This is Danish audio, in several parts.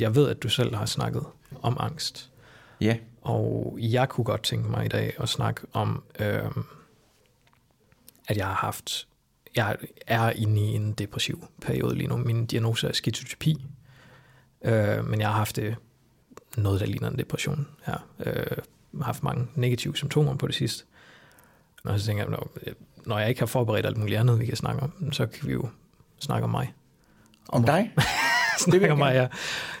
Jeg ved, at du selv har snakket om angst. Ja. Og jeg kunne godt tænke mig i dag at snakke om, øh, at jeg har haft, jeg er inde i en depressiv periode lige nu. Min diagnose er skizotypi, øh, men jeg har haft det, noget, der ligner en depression her. Øh, jeg har haft mange negative symptomer på det sidste. Og så tænker jeg, når, når jeg ikke har forberedt alt muligt andet, vi kan snakke om, så kan vi jo snakke om mig. Om dig? snakke om mig, ja.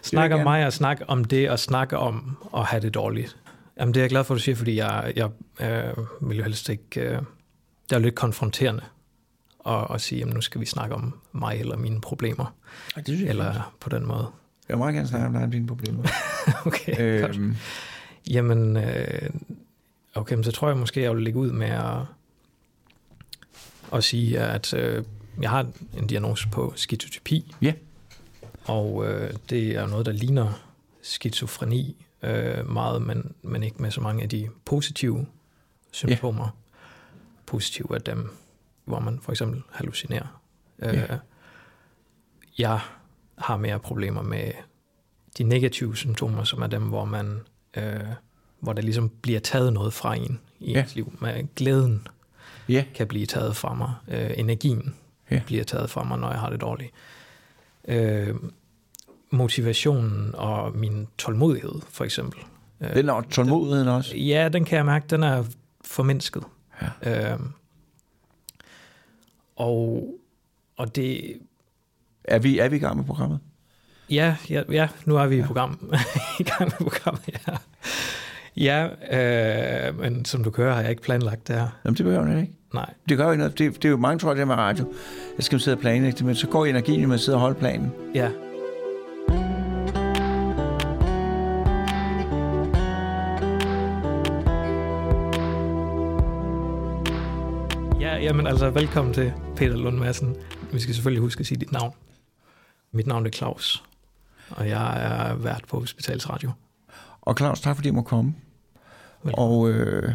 Snakke om mig og snakke om det, og snakke om at have det dårligt. Jamen, det er jeg glad for, at du siger, fordi jeg, jeg øh, vil jo helst ikke... Øh, det er lidt konfronterende at, at sige, at nu skal vi snakke om mig eller mine problemer. Ja, det synes jeg eller fint. på den måde. Jeg vil meget gerne snakke om dig og dine problemer. okay, øhm. godt. Jamen, øh, okay, men så tror jeg måske, jeg vil lægge ud med at, at sige, at øh, jeg har en diagnose på skizotypi. Ja. Og øh, det er noget, der ligner skizofreni øh, meget, men, men ikke med så mange af de positive symptomer. Ja. Positive af dem, hvor man for eksempel hallucinerer. Øh, ja. Jeg har mere problemer med de negative symptomer, som er dem, hvor man øh, hvor der ligesom bliver taget noget fra en i ja. ens liv. Med glæden ja. kan blive taget fra mig. Øh, energien ja. bliver taget fra mig, når jeg har det dårligt. Øh, motivationen og min tålmodighed, for eksempel. Øh, den er tålmodigheden også? Ja, den kan jeg mærke, den er formindsket. Ja. Øh, og, og det... Er vi, er vi i gang med programmet? Ja, ja, ja nu er vi ja. i, program, i gang med programmet, ja. Ja, øh, men som du kører, har jeg ikke planlagt det her. Jamen, det behøver jeg ikke. Nej. Det gør jo ikke noget. Det, det er jo mange, tror det med radio. Jeg skal sidde og planlægge det, men så går energien med at sidde og holde planen. Ja. Ja, jamen altså, velkommen til Peter Lund Madsen. Vi skal selvfølgelig huske at sige dit navn. Mit navn er Claus, og jeg er vært på Hospitalsradio. Og Claus, tak fordi du må komme. Og, øh,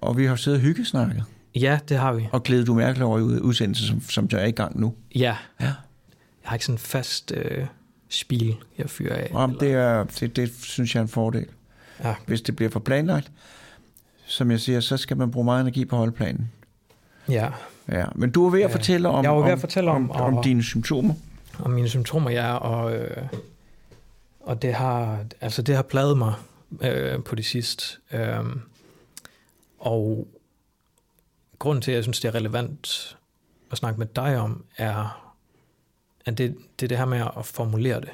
og vi har siddet og hyggesnakket. Ja, det har vi. Og glædet du mærkeligt over i udsendelse, som, som der er i gang nu. Ja. ja. Jeg har ikke sådan en fast øh, spil, jeg fyrer af. Jamen, det, er, det, det synes jeg er en fordel. Ja. Hvis det bliver for planlagt, som jeg siger, så skal man bruge meget energi på holdplanen. Ja. ja. Men du er ved at fortælle om, jeg var ved at om, fortælle om, om, om, om dine symptomer. Om mine symptomer, ja. Og, øh, og det har, altså det har pladet mig øh, på det sidste. Øh, og grunden til, at jeg synes, det er relevant at snakke med dig om, er, at det, det er det her med at formulere det.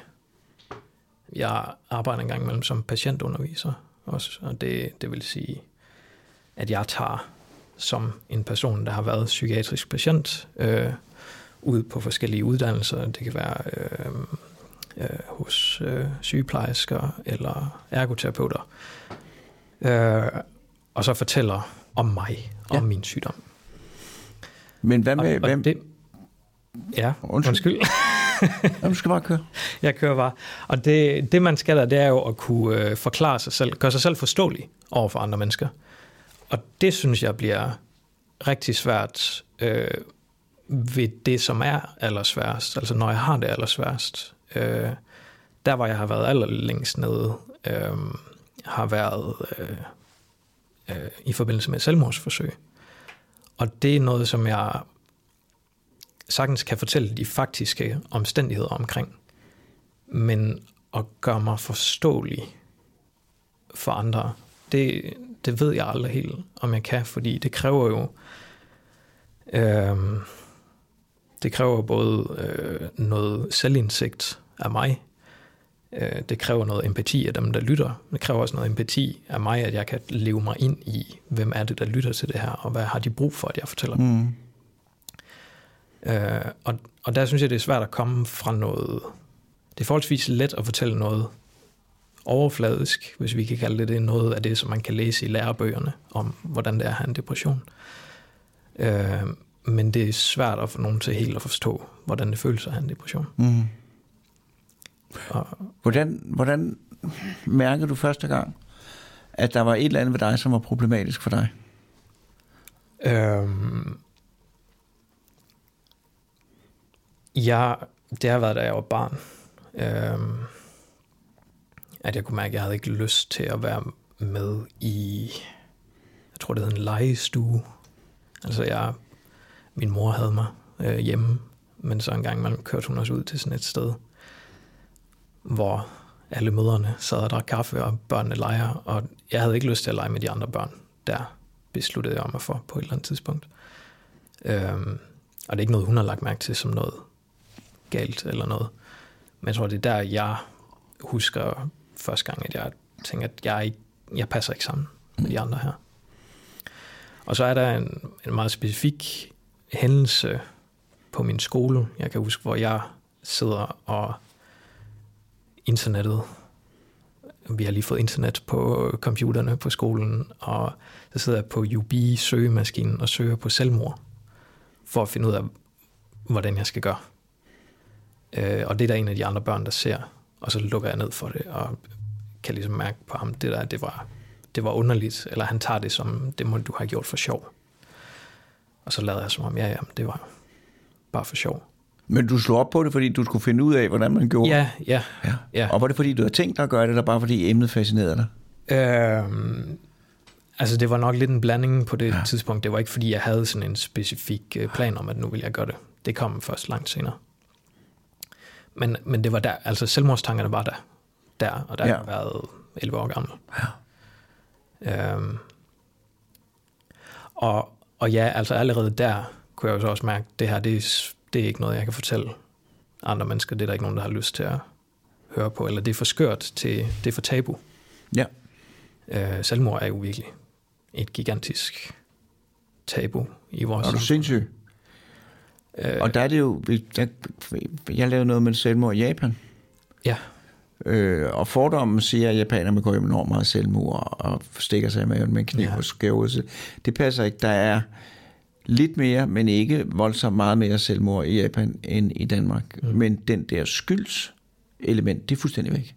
Jeg arbejder en gang imellem som patientunderviser også, og det, det vil sige, at jeg tager som en person, der har været psykiatrisk patient, øh, ud på forskellige uddannelser. Det kan være øh, øh, hos øh, sygeplejersker eller ergoterapeuter. Øh, og så fortæller om mig, ja. om min sygdom. Men hvad med... Og, og hvem? Det, ja, undskyld. undskyld. ja, du skal bare køre. Jeg kører bare. Og det, det man skal der, det er jo at kunne øh, forklare sig selv, gøre sig selv forståelig over for andre mennesker. Og det synes jeg bliver rigtig svært øh, ved det, som er allersværest. Altså når jeg har det allersværest. Øh, der, hvor jeg har været allerlængst nede, øh, har været øh, øh, i forbindelse med selvmordsforsøg. Og det er noget, som jeg sagtens kan fortælle de faktiske omstændigheder omkring. Men at gøre mig forståelig for andre, det, det ved jeg aldrig helt, om jeg kan, fordi det kræver jo... Øh, det kræver både øh, noget selvindsigt af mig, øh, det kræver noget empati af dem, der lytter. Det kræver også noget empati af mig, at jeg kan leve mig ind i, hvem er det, der lytter til det her, og hvad har de brug for, at jeg fortæller dem. Mm. Øh, og, og der synes jeg, det er svært at komme fra noget... Det er forholdsvis let at fortælle noget overfladisk, hvis vi kan kalde det det, noget af det, som man kan læse i lærebøgerne, om hvordan det er at have en depression. Øh, men det er svært at få nogen til helt at forstå, hvordan det føles at have en depression. Mm. Hvordan, hvordan mærkede du første gang, at der var et eller andet ved dig, som var problematisk for dig? Øhm, ja, det har været, da jeg var barn. Øhm, at jeg kunne mærke, at jeg havde ikke lyst til at være med i, jeg tror det hed en legestue. Altså jeg, min mor havde mig øh, hjemme, men så en gang man kørte hun også ud til sådan et sted, hvor alle møderne sad og drak kaffe, og børnene leger, og jeg havde ikke lyst til at lege med de andre børn. Der besluttede jeg mig for på et eller andet tidspunkt. Øhm, og det er ikke noget, hun har lagt mærke til som noget galt eller noget. Men jeg tror, det er der, jeg husker første gang, at jeg tænker, at jeg, ikke, jeg passer ikke sammen med de andre her. Og så er der en, en meget specifik hændelse på min skole, jeg kan huske, hvor jeg sidder og internettet. Vi har lige fået internet på computerne på skolen, og så sidder jeg på UB-søgemaskinen og søger på selvmord, for at finde ud af, hvordan jeg skal gøre. Øh, og det er der en af de andre børn, der ser, og så lukker jeg ned for det, og kan ligesom mærke på ham, det der, det var, det var underligt, eller han tager det som, det må du have gjort for sjov. Og så lader jeg som om, ja, ja, det var bare for sjov. Men du slog op på det, fordi du skulle finde ud af, hvordan man gjorde Ja, ja. ja. ja. Og var det, fordi du havde tænkt dig at gøre det, eller bare fordi emnet fascinerede dig? Øhm, altså, det var nok lidt en blanding på det ja. tidspunkt. Det var ikke, fordi jeg havde sådan en specifik øh, plan om, at nu vil jeg gøre det. Det kom først langt senere. Men, men det var der, altså selvmordstankerne var der, der og der ja. har været 11 år gammel. Ja. Øhm, og, og ja, altså allerede der kunne jeg jo så også mærke, at det her, det er, det er ikke noget, jeg kan fortælle andre mennesker. Det er der ikke nogen, der har lyst til at høre på, eller det er for skørt til, det er for tabu. Ja. Øh, selvmord er jo virkelig et gigantisk tabu i vores Er du sindssyg? Øh, og der er det jo, der, jeg lavede noget med selvmord i Japan. Ja. Øh, og fordommen siger, at japanerne går enormt meget selvmord og stikker sig med en kniv ja. og skævelse. Det passer ikke. Der er lidt mere, men ikke voldsomt meget mere selvmord i Japan end i Danmark. Mm. Men den der skylds element, det er fuldstændig væk.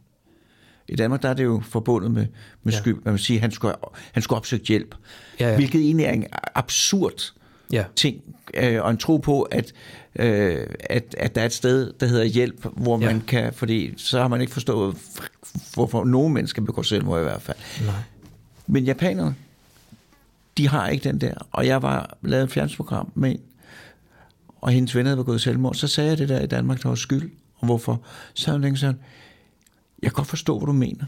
I Danmark der er det jo forbundet med, med ja. skyld. Man vil sige, at han skulle, han skulle opsøge hjælp. Ja, ja. Hvilket egentlig er en absurd ja. ting. Øh, og en tro på, at, øh, at, at der er et sted, der hedder hjælp, hvor ja. man kan... Fordi så har man ikke forstået, hvorfor nogen mennesker begår selvmord i hvert fald. Nej. Men japanerne, de har ikke den der. Og jeg var lavet et fjernsynsprogram med en, og hendes venner havde begået selvmord. Så sagde jeg det der i Danmark, der var skyld. Og hvorfor? Så havde hun sådan, jeg kan godt forstå, hvad du mener.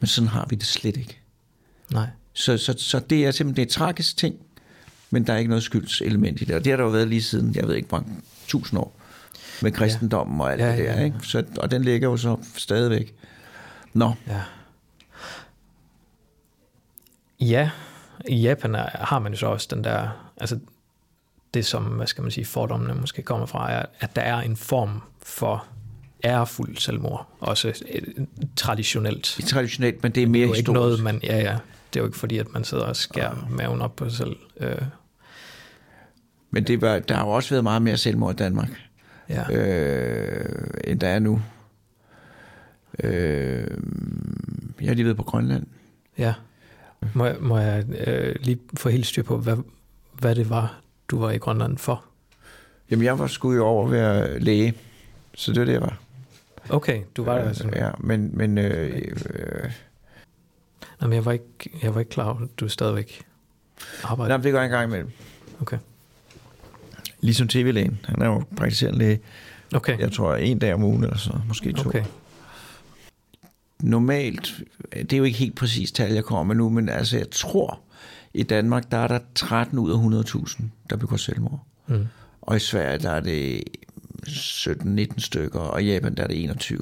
Men sådan har vi det slet ikke. Nej. Så, så, så det er simpelthen det er et tragisk ting, men der er ikke noget skyldselement i det. Og det har der jo været lige siden, jeg ved ikke, hvor tusind år, med kristendommen og alt ja, det der. Ja, ja. Ikke? Så, og den ligger jo så stadigvæk. Nå. Ja. Ja, i Japan har man jo så også den der, altså det som, hvad skal man sige, fordommene måske kommer fra, er, at der er en form for ærefuld selvmord, også traditionelt. Traditionelt, men det er mere det er ikke noget, man, ja, ja, det er jo ikke fordi, at man sidder og skærer ja. maven op på sig selv. Øh. Men det var, der har jo også været meget mere selvmord i Danmark, ja. øh, end der er nu. Øh, jeg har lige været på Grønland. Ja. Må jeg, må jeg øh, lige få helt styr på, hvad, hvad det var, du var i Grønland for? Jamen, jeg var jo over at være læge, så det var det, jeg var. Okay, du var der øh, altså. Ja, men... men øh, øh, Jamen, jeg var ikke, jeg var ikke klar over, at du stadigvæk arbejder. Nej, det gør jeg en gang imellem. Okay. Ligesom tv-lægen. Han er jo praktiserende læge. Okay. Jeg tror, en dag om ugen eller så, måske to. Okay. Normalt, det er jo ikke helt præcis tal, jeg kommer med nu, men altså, jeg tror, i Danmark, der er der 13 ud af 100.000, der begår selvmord. Mm. Og i Sverige, der er det 17-19 stykker, og i Japan, der er det 21.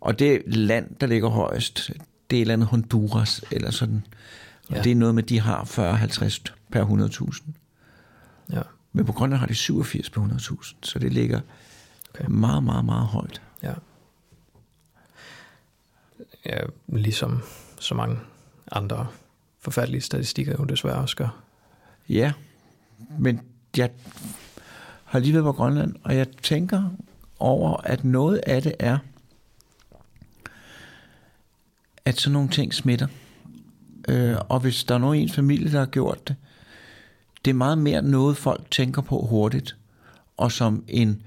Og det land, der ligger højst, det er et eller andet Honduras, eller sådan. Og ja. det er noget med, de har 40-50 per 100.000. Ja. Men på Grønland har de 87 per 100.000, så det ligger okay. meget, meget, meget højt. Ja. Ja. Ligesom så mange andre forfærdelige statistikker jo desværre også gør. Ja, men jeg har lige været på Grønland, og jeg tænker over, at noget af det er, at sådan nogle ting smitter. Øh, og hvis der er nogen i en familie, der har gjort det, det er meget mere noget, folk tænker på hurtigt, og som en,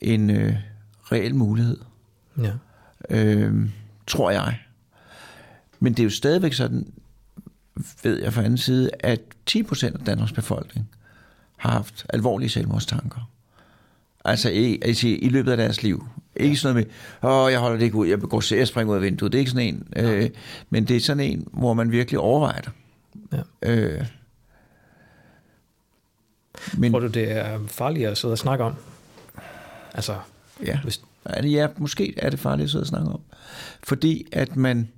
en øh, reel mulighed. Ja. Øh, tror jeg. Men det er jo stadigvæk sådan, ved jeg fra anden side, at 10% af Danmarks befolkning har haft alvorlige selvmordstanker. Altså i, altså i løbet af deres liv. Ikke sådan noget med, åh, jeg holder det ikke ud, jeg begår jeg springer ud af vinduet. Det er ikke sådan en. Øh, men det er sådan en, hvor man virkelig overvejer det. Ja. Øh, men, Tror du, det er farligt at sidde og snakke om? Altså, ja. Hvis... ja, måske er det farligt at sidde og snakke om. Fordi at man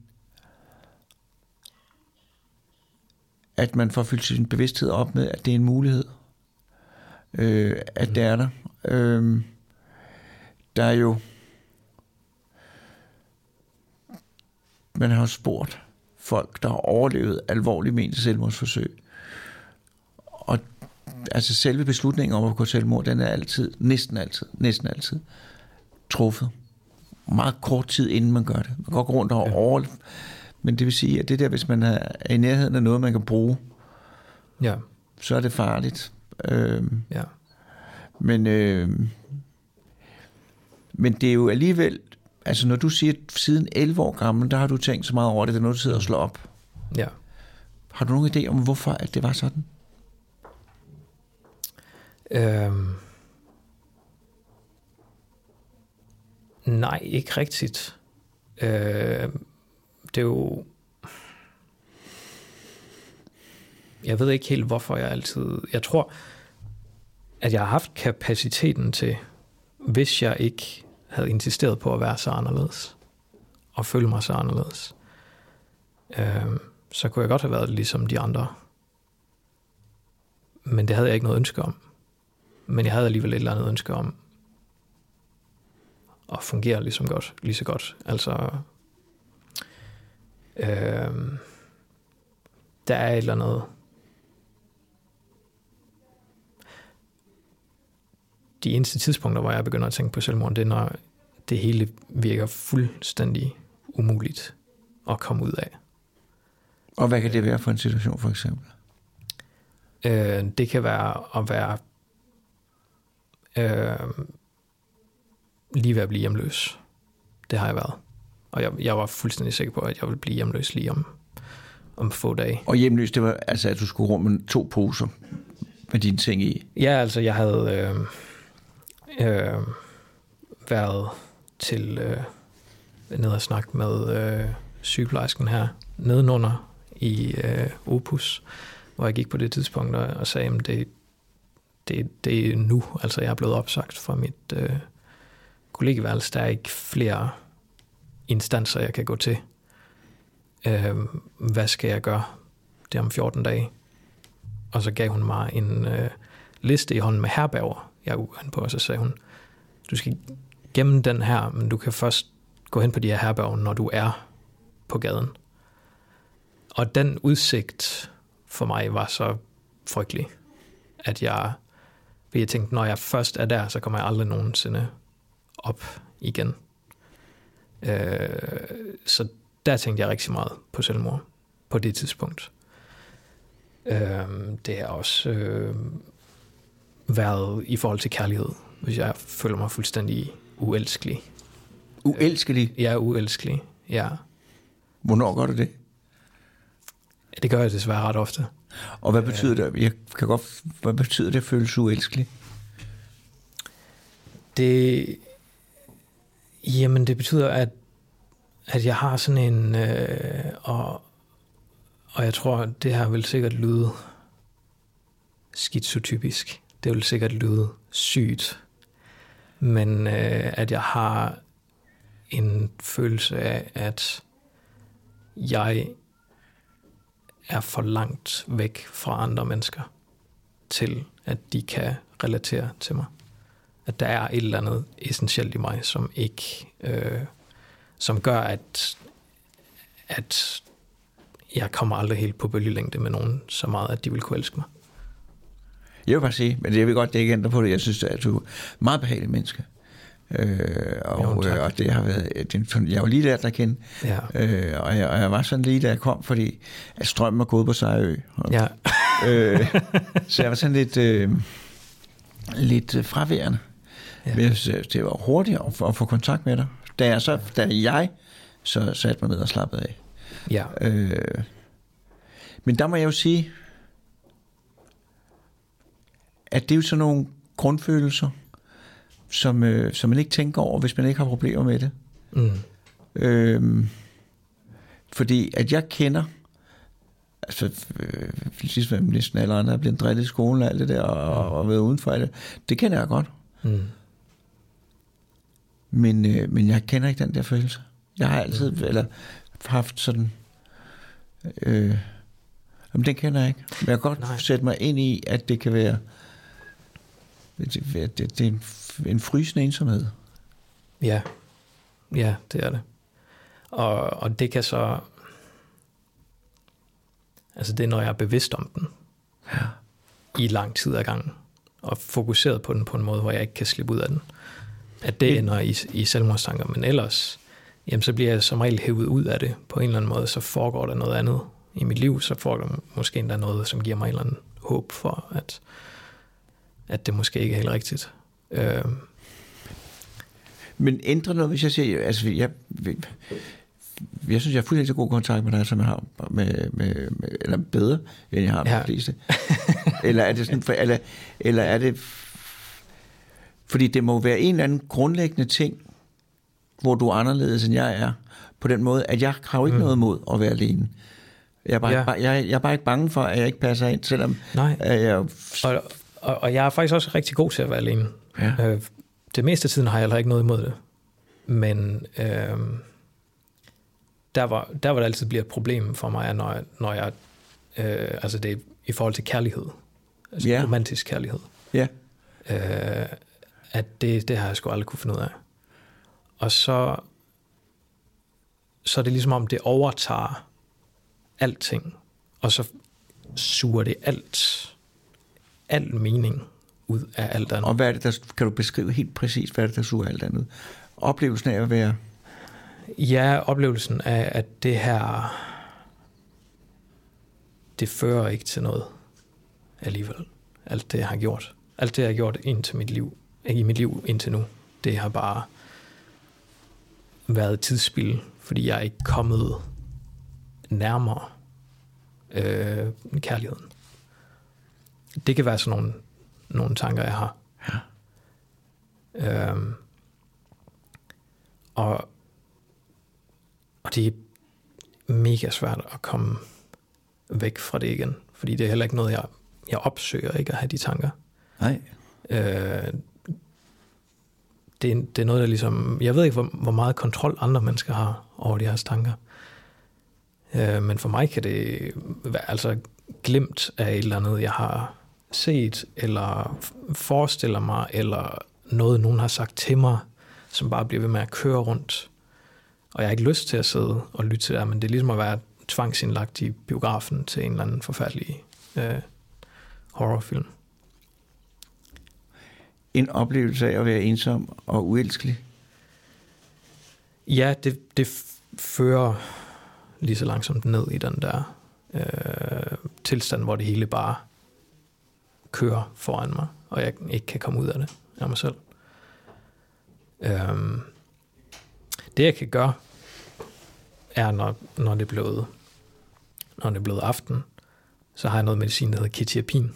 at man får fyldt sin bevidsthed op med, at det er en mulighed. Øh, at det er der. Øh, der er jo... Man har jo spurgt folk, der har overlevet alvorligt mente selvmordsforsøg. Og altså selve beslutningen om at gå selvmord, den er altid, næsten altid, næsten altid, truffet. Meget kort tid inden man gør det. Man går rundt og over, men det vil sige, at det der, hvis man er i nærheden af noget, man kan bruge, ja. så er det farligt. Øhm, ja. Men, øhm, men det er jo alligevel, altså når du siger, at siden 11 år gammel, der har du tænkt så meget over det, det er noget, du sidder og slår op. Ja. Har du nogen idé om, hvorfor at det var sådan? Øhm, nej, ikke rigtigt. Øh, det er jo... Jeg ved ikke helt, hvorfor jeg altid... Jeg tror, at jeg har haft kapaciteten til, hvis jeg ikke havde insisteret på at være så anderledes, og føle mig så anderledes, øh, så kunne jeg godt have været ligesom de andre. Men det havde jeg ikke noget ønske om. Men jeg havde alligevel et eller andet ønske om at fungere ligesom godt, lige så godt. Altså Øh, der er et eller andet... De eneste tidspunkter, hvor jeg begynder at tænke på selvmord, det er, når det hele virker fuldstændig umuligt at komme ud af. Og hvad kan det være for en situation, for eksempel? Øh, det kan være at være øh, lige ved at blive hjemløs. Det har jeg været. Og jeg, jeg var fuldstændig sikker på, at jeg ville blive hjemløs lige om, om få dage. Og hjemløs, det var altså, at du skulle rum med to poser med dine ting i? Ja, altså jeg havde øh, øh, været til øh, ned og snakke med øh, sygeplejersken her nedenunder i øh, Opus, hvor jeg gik på det tidspunkt og, og sagde, at det, det, det er nu, altså jeg er blevet opsagt fra mit øh, kollegeværelse. Der er ikke flere instanser, jeg kan gå til. Øh, hvad skal jeg gøre? Det om 14 dage. Og så gav hun mig en øh, liste i hånden med herberger, jeg er på, og så sagde hun, du skal gemme den her, men du kan først gå hen på de her herberger, når du er på gaden. Og den udsigt for mig var så frygtelig, at jeg, jeg tænkte, når jeg først er der, så kommer jeg aldrig nogensinde op igen. Øh, så der tænkte jeg rigtig meget på selvmord på det tidspunkt. Øh, det har også øh, været i forhold til kærlighed, hvis jeg føler mig fuldstændig uelskelig. Uelskelig? Øh, ja, uelskelig, ja. Hvornår gør du det? Det gør jeg desværre ret ofte. Og hvad betyder øh, det? Jeg kan godt, hvad betyder det at føles uelskelig? Det, jamen det betyder, at at jeg har sådan en, øh, og, og jeg tror, det her vil sikkert lyde skizotypisk. Det vil sikkert lyde sygt. Men øh, at jeg har en følelse af, at jeg er for langt væk fra andre mennesker til, at de kan relatere til mig. At der er et eller andet essentielt i mig, som ikke øh, som gør, at, at jeg kommer aldrig helt på bølgelængde med nogen så meget, at de vil kunne elske mig. Jeg vil bare sige, men jeg vil godt, det ikke ændre på det. Jeg synes, at du er meget behagelig menneske. Øh, og, jo, øh, og det har været, det, jeg var lige der, der kendte, ja. øh, og, jeg, og jeg var sådan lige, da jeg kom, fordi at strømmen var gået på Sejrø. Og, ja. øh, så jeg var sådan lidt, øh, lidt fraværende. Ja. Men jeg synes, det var hurtigt at få, at få kontakt med dig. Da jeg, så, da jeg så satte mig ned og slappede af. Ja. Øh, men der må jeg jo sige, at det er jo sådan nogle grundfølelser, som, øh, som man ikke tænker over, hvis man ikke har problemer med det. Mm. Øh, fordi at jeg kender, altså øh, ligesom næsten alle andre er blevet drillet i skolen og alt det der, og, og været udenfor det, det kender jeg godt. Mm. Men, øh, men jeg kender ikke den der følelse. Jeg har altid, mm. eller haft sådan, øh, jamen den kender jeg ikke. Men jeg kan godt Nej. sætte mig ind i, at det kan være, det, det, det, det er en, en frysende ensomhed. Ja, ja, det er det. Og, og det kan så... Altså det er, når jeg er bevidst om den. Ja. I lang tid ad gangen. Og fokuseret på den på en måde, hvor jeg ikke kan slippe ud af den. At det ender i, i selvmordstanker. Men ellers, jamen så bliver jeg som regel hævet ud af det. På en eller anden måde, så foregår der noget andet i mit liv. Så foregår der måske endda noget, som giver mig en eller anden håb for, at, at det måske ikke er helt rigtigt. Øh, Men ændrer noget, hvis jeg siger, altså jeg, jeg, jeg synes, jeg har fuldstændig så god kontakt med dig, som jeg har med, med, med eller bedre, end jeg har med Ja. de fleste. eller er det sådan, for, eller, eller er det, fordi det må være en eller anden grundlæggende ting, hvor du er anderledes, end jeg er, på den måde, at jeg har jo ikke mm. Noget mod at være alene. Jeg er, bare, Ja. bare, jeg, jeg er bare ikke bange for, at jeg ikke passer ind, selvom nej. at jeg... Og, og, og jeg er faktisk også rigtig god til at være alene. Ja. Øh, det meste af tiden har jeg heller ikke noget imod det. Men øh, der, var, der var det altid bliver et problem for mig, når jeg, når jeg øh, altså det er i forhold til kærlighed. Altså Ja. romantisk kærlighed. Ja. Øh, at det, det har jeg sgu aldrig kunne finde ud af. Og så, så er det ligesom om, det overtager alting, og så suger det alt, al mening ud af alt andet. Og hvad er det, der, kan du beskrive helt præcis, hvad er det, der suger alt andet? Oplevelsen af at være... Ja, oplevelsen af, at det her, det fører ikke til noget alligevel. Alt det, jeg har gjort. Alt det, jeg har gjort indtil mit liv, i mit liv indtil nu, det har bare været tidsspil, fordi jeg er ikke kommet nærmere øh, kærligheden. Det kan være sådan nogle, nogle tanker, jeg har. Ja. Øhm, og, og det er mega svært at komme væk fra det igen, fordi det er heller ikke noget, jeg, jeg opsøger ikke at have de tanker. Nej. Øh, det, det er noget, der ligesom... Jeg ved ikke, hvor, hvor meget kontrol andre mennesker har over deres tanker. Øh, men for mig kan det være altså glemt af et eller andet, jeg har set, eller forestiller mig, eller noget, nogen har sagt til mig, som bare bliver ved med at køre rundt. Og jeg har ikke lyst til at sidde og lytte til det, men det er ligesom at være tvangsindlagt i biografen til en eller anden forfærdelig øh, horrorfilm. En oplevelse af at være ensom og uelskelig. Ja, det, det fører lige så langsomt ned i den der øh, tilstand, hvor det hele bare kører foran mig, og jeg ikke kan komme ud af det af mig selv. Øhm, det jeg kan gøre, er når, når det er blevet når det er blevet aften, så har jeg noget medicin, der hedder ketiapin,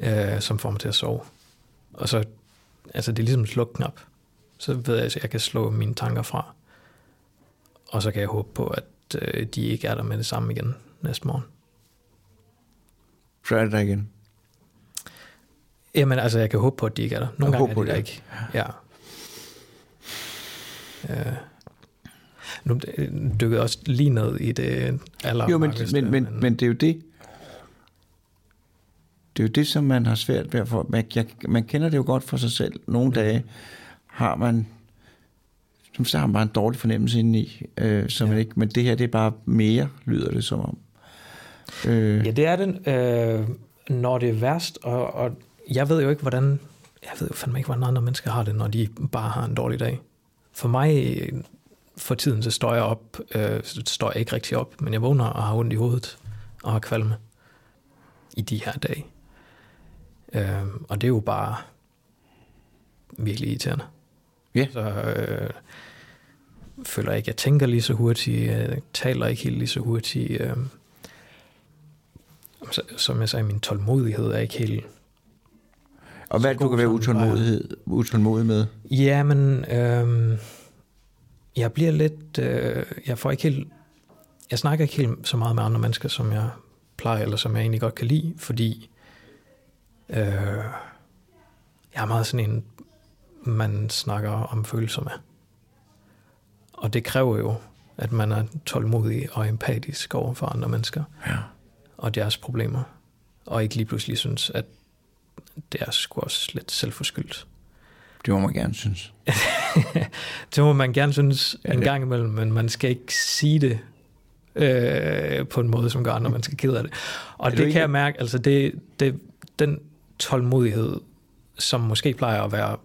øh, som får mig til at sove. Og så, altså det er ligesom en slukknap. Så ved jeg, at jeg kan slå mine tanker fra. Og så kan jeg håbe på, at øh, de ikke er der med det samme igen næste morgen. Så er det der igen. Jamen altså, jeg kan håbe på, at de ikke er der. Nogle Jeg gange håber er de der det. ikke. Ja. Øh. Nu øh, dykkede også lige ned i det aller Jo, men, men, men, men det er jo det. Det er jo det, som man har svært ved at få. Man, jeg, man kender det jo godt for sig selv. Nogle dage har man som så har man bare en dårlig fornemmelse indeni, øh, som Ja. man ikke, men det her, det er bare mere, lyder det som om. Øh, Ja, det er den, øh, når det er værst, og, og jeg ved jo ikke, hvordan, jeg ved jo fandme ikke, hvordan andre mennesker har det, når de bare har en dårlig dag. For mig, for tiden, så står jeg op, øh, så står jeg ikke rigtig op, men jeg vågner og har ondt i hovedet, og har kvalme i de her dage. Øh, og det er jo bare, virkelig irriterende. Ja. Så øh, føler jeg ikke, jeg tænker lige så hurtigt, jeg taler ikke helt lige så hurtigt. Øh, så- som jeg sagde, min tålmodighed er ikke helt... Og hvad du kan være som utålmodighed, utålmodig med? Ja, men øh, jeg bliver lidt... Øh, jeg får ikke helt... Jeg snakker ikke helt så meget med andre mennesker, som jeg plejer, eller som jeg egentlig godt kan lide, fordi øh, jeg er meget sådan en, man snakker om følelser med. Og det kræver jo, at man er tålmodig og empatisk over for andre mennesker Ja. og deres problemer, og ikke lige pludselig synes, at det er sgu også lidt selvforskyldt. Det må man gerne synes. det må man gerne synes Ja, en det- gang imellem, men man skal ikke sige det øh, på en måde, som gør andre mennesker ked af det. Og det kan jeg mærke, altså det, det, den tålmodighed, som måske plejer at være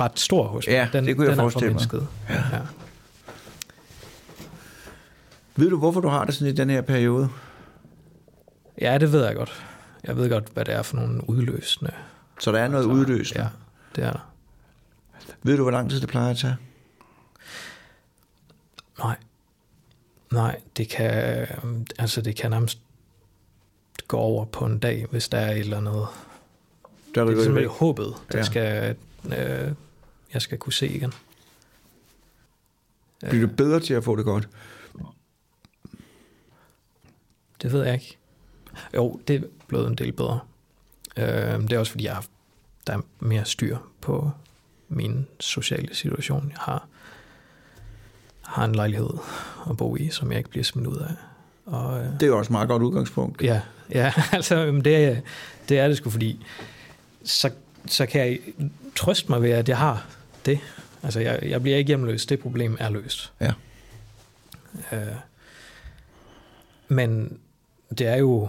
ret stor hos mig, Ja, den, det kunne jeg den forestille mig. Ja. Ja. Ved du, hvorfor du har det sådan i den her periode? ja, det ved jeg godt. Jeg ved godt, hvad det er for nogle udløsende. Så der er noget udløsende. Ja, det er der. Ved du, hvor lang tid det plejer at tage? Nej. Nej, det kan, altså det kan nærmest gå over på en dag, hvis der er et eller andet. Der Det er ligesom det væk. håbet, der Ja. ja. skal, øh, jeg skal kunne se igen. Bliver du bedre til at få det godt? Det ved jeg ikke. Jo, det er blevet en del bedre. Øh, det er også fordi, jeg har, der er mere styr på min sociale situation. Jeg har, har en lejlighed at bo i, som jeg ikke bliver smidt ud af. Og, øh, Det er jo også et meget godt udgangspunkt. Ja, ja altså det, er- det er det sgu, fordi så, så kan jeg trøste mig ved, at jeg har det. Altså, jeg, jeg bliver ikke hjemløs. Det problem er løst. Ja. Øh, men det er jo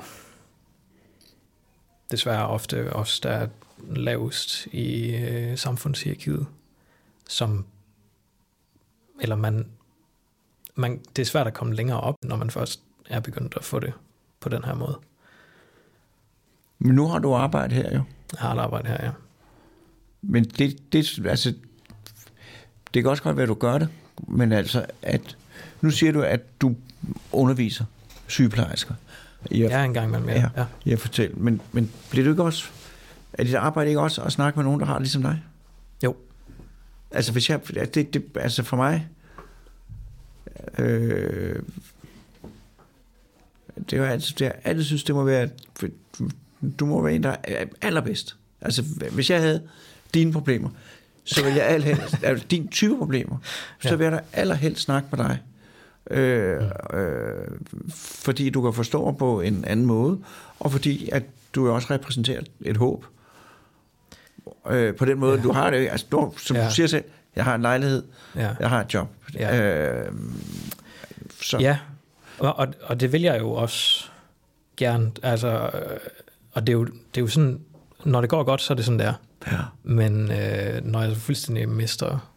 desværre ofte os, der er lavest i øh, samfundshierarkiet, som eller man, man, det er svært at komme længere op, når man først er begyndt at få det på den her måde. Men nu har du arbejde her jo. Jeg har et arbejde her, ja. Men det, det, altså, det kan også godt være, at du gør det. Men altså, at, nu siger du, at du underviser sygeplejersker at, Jeg er en gang imellem, ja. Ja. ja. i at fortælle. Men, men bliver du ikke også, er dit arbejde ikke også at snakke med nogen, der har det ligesom dig? Jo. Altså, hvis jeg, det, det, altså for mig, øh, det jo altid, det, jeg altid synes, det må være, du må være en, der er allerbedst. Altså, hvis jeg havde dine problemer, så vil jeg allerhelst, altså dine type problemer, så Ja. vil jeg da allerhelst snakke med dig. Øh, øh, fordi du kan forstå på en anden måde, og fordi at du også repræsenterer et håb. Øh, på den måde, Ja. du har det, altså du, som. Ja. du siger selv, jeg har en lejlighed, Ja, jeg har et job. Ja. Øh, så, ja. Og, og, og det vil jeg jo også gerne. Altså, og det er, jo, det er jo sådan, når det går godt, så er det sådan, der. ja. Men øh, når jeg fuldstændig mister,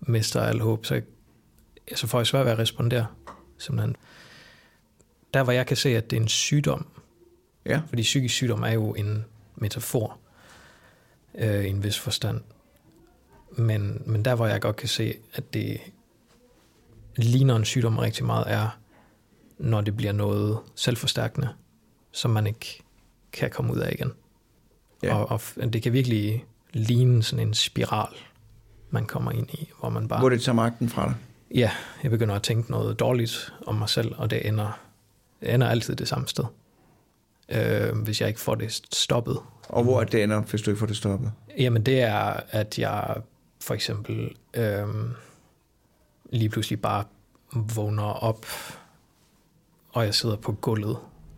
mister al håb, så, så får jeg svært ved at respondere. Simpelthen. Der, hvor jeg kan se, at det er en sygdom, ja. fordi psykisk sygdom er jo en metafor øh, i en vis forstand. Men, men der, hvor jeg godt kan se, at det ligner en sygdom rigtig meget, er, når det bliver noget selvforstærkende, som man ikke kan komme ud af igen. Ja. Og, og det kan virkelig ligne sådan en spiral, man kommer ind i, hvor man bare... Hvor det tager magten fra dig. Ja, jeg begynder at tænke noget dårligt om mig selv, og det ender, det ender altid det samme sted. Øh, hvis jeg ikke får det stoppet. Og hvor er det ender, hvis du ikke får det stoppet? Jamen det er, at jeg for eksempel øh, lige pludselig bare vågner op, og jeg sidder på gulvet,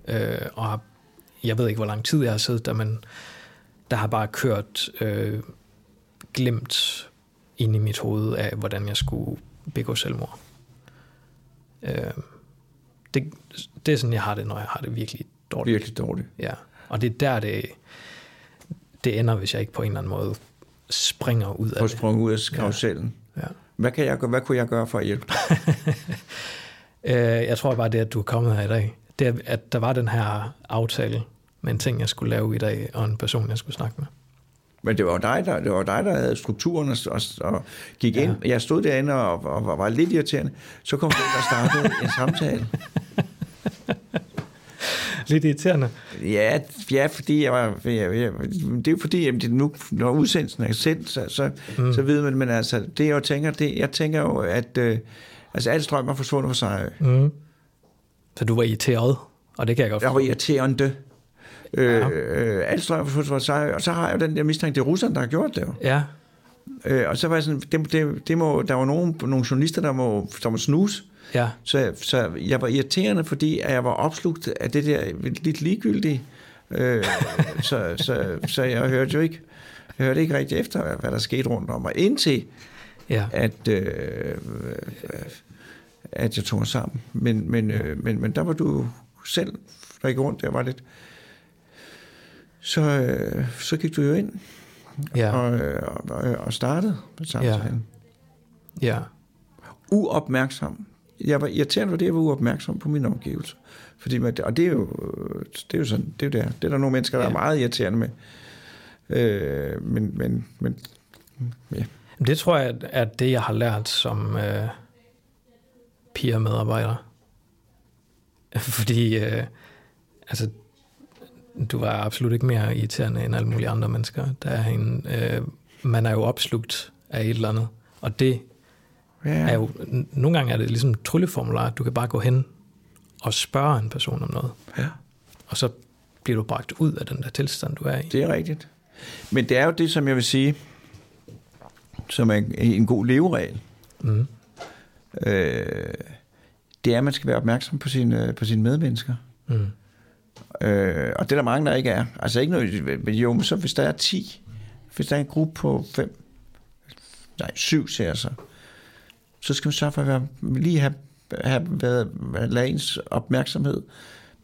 øh, og har, jeg ved ikke, hvor lang tid jeg har siddet der, men der har bare kørt øh, glemt ind i mit hoved af, hvordan jeg skulle begå selvmord. Øh, det, det er sådan, jeg har det, når jeg har det virkelig dårligt. Virkelig dårligt. Ja, og det er der, det, det ender, hvis jeg ikke på en eller anden måde springer ud af sprunget ud af karusellen. Ja. Hvad, kan jeg, gøre- hvad kunne jeg gøre for at hjælpe dig? Øh, jeg tror bare, det at du er kommet her i dag, det at der var den her aftale med en ting, jeg skulle lave i dag, og en person, jeg skulle snakke med. Men det var dig, der, det var dig, der havde strukturen og, og, og gik ja. ind. Jeg stod derinde og, og, og var lidt irriterende. Så kom den, der startede en samtale. Lidt irriterende. Ja, ja fordi jeg var... Jeg, jeg, det er fordi, at nu, når udsendelsen er sendt, så, så, mm. så ved man, men altså, det jeg jo tænker, det, jeg tænker jo, at øh, altså, al strøm er forsvundet fra sig. Mm. Så du var irriteret, og det kan jeg godt Jeg var irriterende. Øh, øh, alt strøm er forsvundet fra sig, og så har jeg jo den der mistanke, det er russerne, der har gjort det jo. Ja. Øh, og så var jeg sådan, det, det, det må, der var nogle, nogle journalister, der må, der må snuse. Ja. Så, så jeg var irriterende, fordi at jeg var opslugt af det der lidt ligegyldige. Øh, så, så, så jeg hørte jo ikke, jeg hørte ikke rigtig efter, hvad der skete rundt om mig, indtil Ja. at, øh, at jeg tog sammen. Men, men, øh, men, men der var du selv, der gik rundt, der var lidt... Så, øh, så gik du jo ind Ja. og, øh, og, og startede med samtalen. Ja. uopmærksom. Jeg var irriterende, fordi jeg var uopmærksom på mine omgivelser. Fordi man, og det er, jo, det er jo sådan, det er jo der. Det er der nogle mennesker, der Ja. er meget irriterende med. Øh, men, men, men, ja. Det tror jeg, er det, jeg har lært som øh, peer-medarbejder. Fordi, øh, altså, du var absolut ikke mere irriterende end alle mulige andre mennesker. Der er en, øh, man er jo opslugt af et eller andet. Og det Ja, er jo, nogle gange er det ligesom trylleformular, du kan bare gå hen og spørge en person om noget. ja, Og så bliver du bragt ud af den der tilstand, du er i. det er rigtigt. Men det er jo det, som jeg vil sige, som er en, en god leveregel. Mm. Øh, det er, at man skal være opmærksom på sine, på sine medmennesker. Mm. Øh, og det er der mange, der ikke er. Altså ikke noget, men jo, men så hvis der er 10, hvis der er en gruppe på 5, nej, 7 ser jeg så, så skal man sørge for at være, lige have, have været, lade ens opmærksomhed,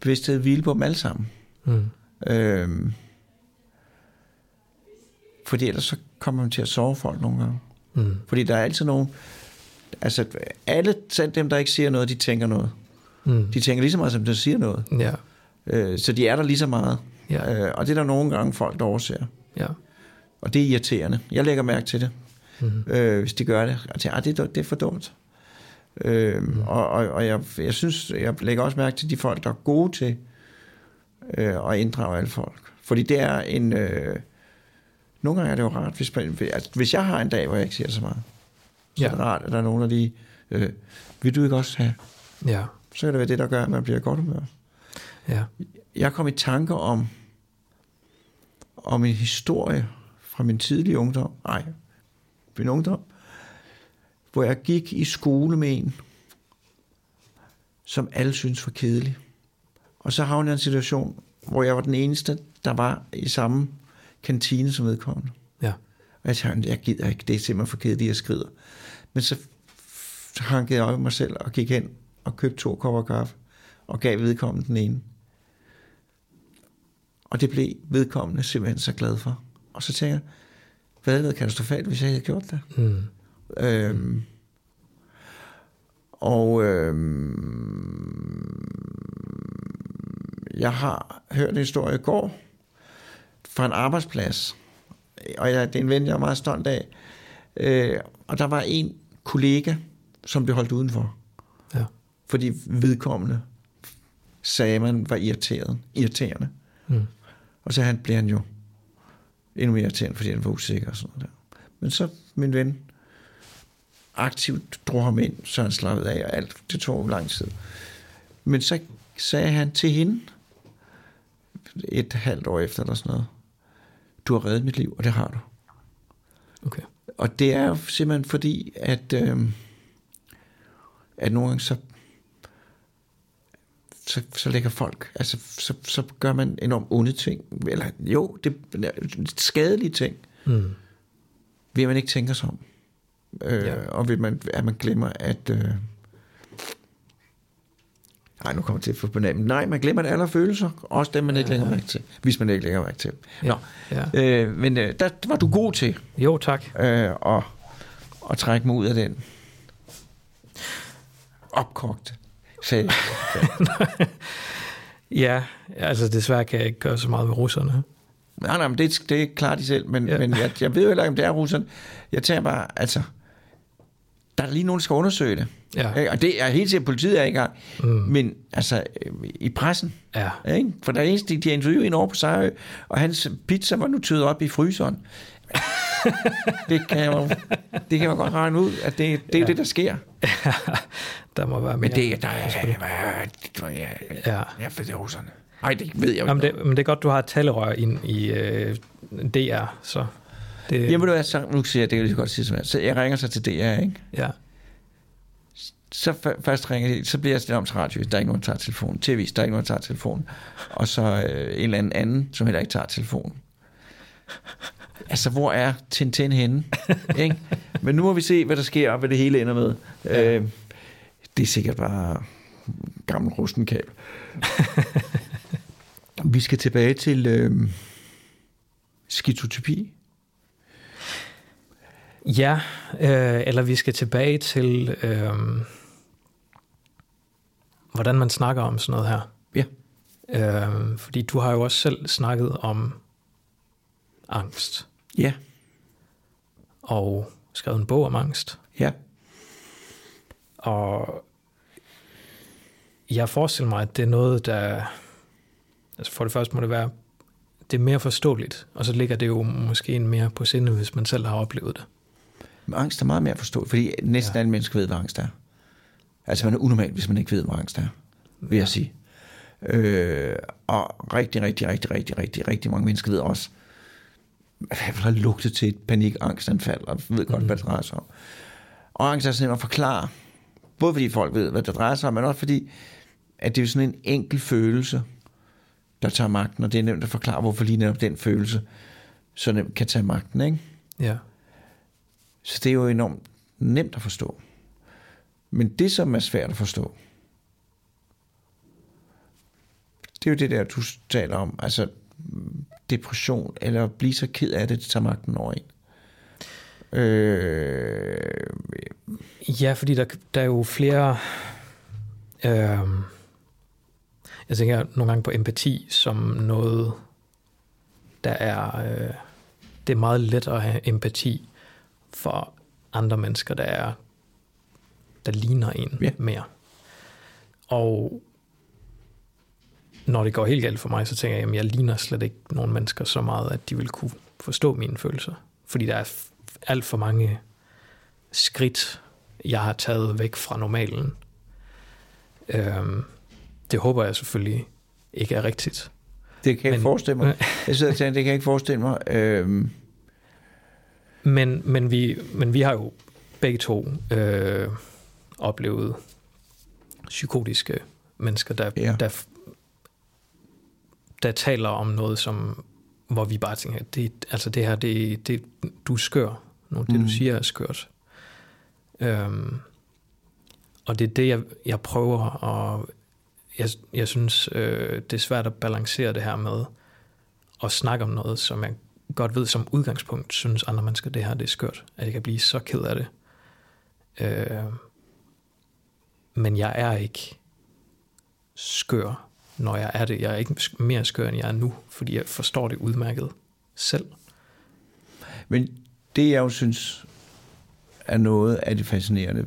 bevidsthed hvile på dem alle sammen. Mm. Øh, fordi ellers så kommer man til at sove folk nogle gange. Mm. Fordi der er altid nogen, altså alle, selv dem, der ikke siger noget, de tænker noget. Mm. De tænker lige så meget, som de siger noget. Ja. Øh, så de er der lige så meget. Ja. Øh, og det er der nogle gange folk, der overser. Ja. Og det er irriterende. Jeg lægger mærke til det, Mm. øh, hvis de gør det. Og tænker, "Ah, det, er, det er for dumt. Øh, Mm. Og, og, og jeg, jeg synes, jeg lægger også mærke til de folk, der er gode til øh, at inddrage alle folk. Fordi det er en... Øh, nogle gange er det jo rart, hvis, altså, hvis jeg har en dag, hvor jeg ikke siger så meget, så Ja. er det rart, at der er nogen, der lige... Øh, vil du ikke også have? Ja. Så kan det være det, der gør, at man bliver godt humør. Ja. Jeg kom i tanke om, om en historie fra min tidlige ungdom. Nej, min ungdom. Hvor jeg gik i skole med en, som alle synes var kedelig. Og så havnede jeg en situation, hvor jeg var den eneste, der var i samme kantine som vedkommende. Ja. Og jeg tænkte, jeg gider ikke, det er simpelthen for kedeligt, jeg skrider. Men så hankede jeg op i mig selv og gik hen og købte to kopper kaffe og gav vedkommende den ene. Og det blev vedkommende simpelthen så glad for. Og så tænker jeg, hvad havde været katastrofalt, hvis jeg havde gjort det? Mm. Øhm, og øhm, jeg har hørt en historie i går fra en arbejdsplads, og jeg, det er en ven, jeg er meget stolt af. Øh, og der var en kollega, som blev holdt udenfor, Ja. fordi vedkommende sagde, man var irriteret, irriterende. Mm. Og så han, blev han jo endnu mere irriterende, fordi han var usikker og sådan noget der. Men så min ven aktivt drog ham ind, så han slappede af, og alt, det tog lang tid. Men så sagde han til hende, et halvt år efter eller sådan noget, du har reddet mit liv, og det har du. Okay. Og det er jo simpelthen fordi, at, øh, at nogle gange så, så, så lægger folk, altså så, så gør man enormt onde ting, eller jo, det er skadelige ting, Mm. at man ikke tænker sig om. Øh, Ja. Og ved man, at man glemmer, at... Øh, nej, nu kommer jeg til at få namen. Nej, man glemmer alle følelser, også dem, man ikke lægger mærke til, hvis man ikke lægger mærke til. Ja. ja. Øh, men øh, der var du god til Jo, tak. øh, at, at trække mig ud af den opkogt sag. Ja, altså desværre kan jeg ikke gøre så meget ved russerne. Nej, nej, men det, det klarer de selv, men, Ja. ja. men jeg, jeg ved jo heller ikke, om det er russerne. Jeg tænker bare, altså, der er lige nogen, der skal undersøge det. Ja. Og det er helt sikkert, politiet er i gang. Mm. Men altså, øh, i pressen, Ja. ikke? for der er eneste, de har interviewet en over på Sejrø, og hans pizza var nu tøet op i fryseren. det, kan jeg det kan man godt regne ud, at det, det er ja. det, der sker. der må være mere. Men det, der er... Ja, ja, Ja. ja, for det er russerne. Nej, det ved jeg jo Jamen det, men det er godt, du har et talerør ind i øh, DR, så det, Jamen, du hvad, så, nu siger jeg, det kan jeg lige godt sige er. Så jeg ringer så til DR, ikke? ja, så først ringer de, så bliver jeg stillet om til radio, der er ikke nogen, der tager telefonen. TV, der er ikke nogen, der tager telefonen. Og så øh, en eller anden anden, som heller ikke tager telefonen. Altså, hvor er Tintin henne? ikke? Men nu må vi se, hvad der sker, og hvad det hele ender med. Ja. Øh, det er sikkert bare gammel rustenkabel. vi skal tilbage til øh, skizotypi. ja øh, eller vi skal tilbage til, øh, hvordan man snakker om sådan noget her. Ja. Øh, fordi du har jo også selv snakket om angst, Ja, og skrevet en bog om angst. ja. Og jeg forestiller mig, at det er noget, der... Altså for det første må det være... Det er mere forståeligt, og så ligger det jo måske en mere på sinde, hvis man selv har oplevet det. Men angst er meget mere forstået, fordi næsten ja. alle mennesker ved, hvad angst er. Altså man er unormal, hvis man ikke ved, hvad angst er, vil jeg sige. Øh, og rigtig, rigtig, rigtig, rigtig, rigtig, rigtig mange mennesker ved også, at jeg har lugtet til et panikangstanfald, og ved godt, mm. hvad det drejer sig om. Og angst er sådan at forklare, både fordi folk ved, hvad det drejer sig om, men også fordi, at det er sådan en enkel følelse, der tager magten, og det er nemt at forklare, hvorfor lige netop den følelse så nemt kan tage magten, ikke? Ja. Så det er jo enormt nemt at forstå. Men det, som er svært at forstå, det er jo det der, du taler om. Altså depression, eller blive så ked af det, det tager magten over en. Øh, Ja, fordi der, der er jo flere... Øh, jeg tænker nogle gange på empati som noget, der er... Øh, det er meget let at have empati for andre mennesker, der er der ligner en Ja. mere. Og når det går helt galt for mig, så tænker jeg, at jeg ligner slet ikke nogen mennesker så meget, at de vil kunne forstå mine følelser. Fordi der er alt for mange skridt, jeg har taget væk fra normalen. Øhm, det håber jeg selvfølgelig ikke er rigtigt. det kan jeg Men- ikke forestille mig. Jeg sidder og tænker, det kan jeg ikke forestille mig. Øh, Men, men, vi, men vi har jo begge to øh, oplevet psykotiske mennesker, der, Ja. der, der taler om noget, som, hvor vi bare tænker, det, altså det her, det, det, du er skør. Nu, det, Mm. du siger, er skørt. Øhm, og det er det, jeg, jeg prøver, og jeg, jeg synes, øh, det er svært at balancere det her med at snakke om noget, som jeg godt ved som udgangspunkt, synes andre mennesker, det her det er skørt, at jeg kan blive så ked af det. Øh, men jeg er ikke skør, når jeg er det. Jeg er ikke mere skør, end jeg er nu, fordi jeg forstår det udmærket selv. Men det, jeg jo synes, er noget af det fascinerende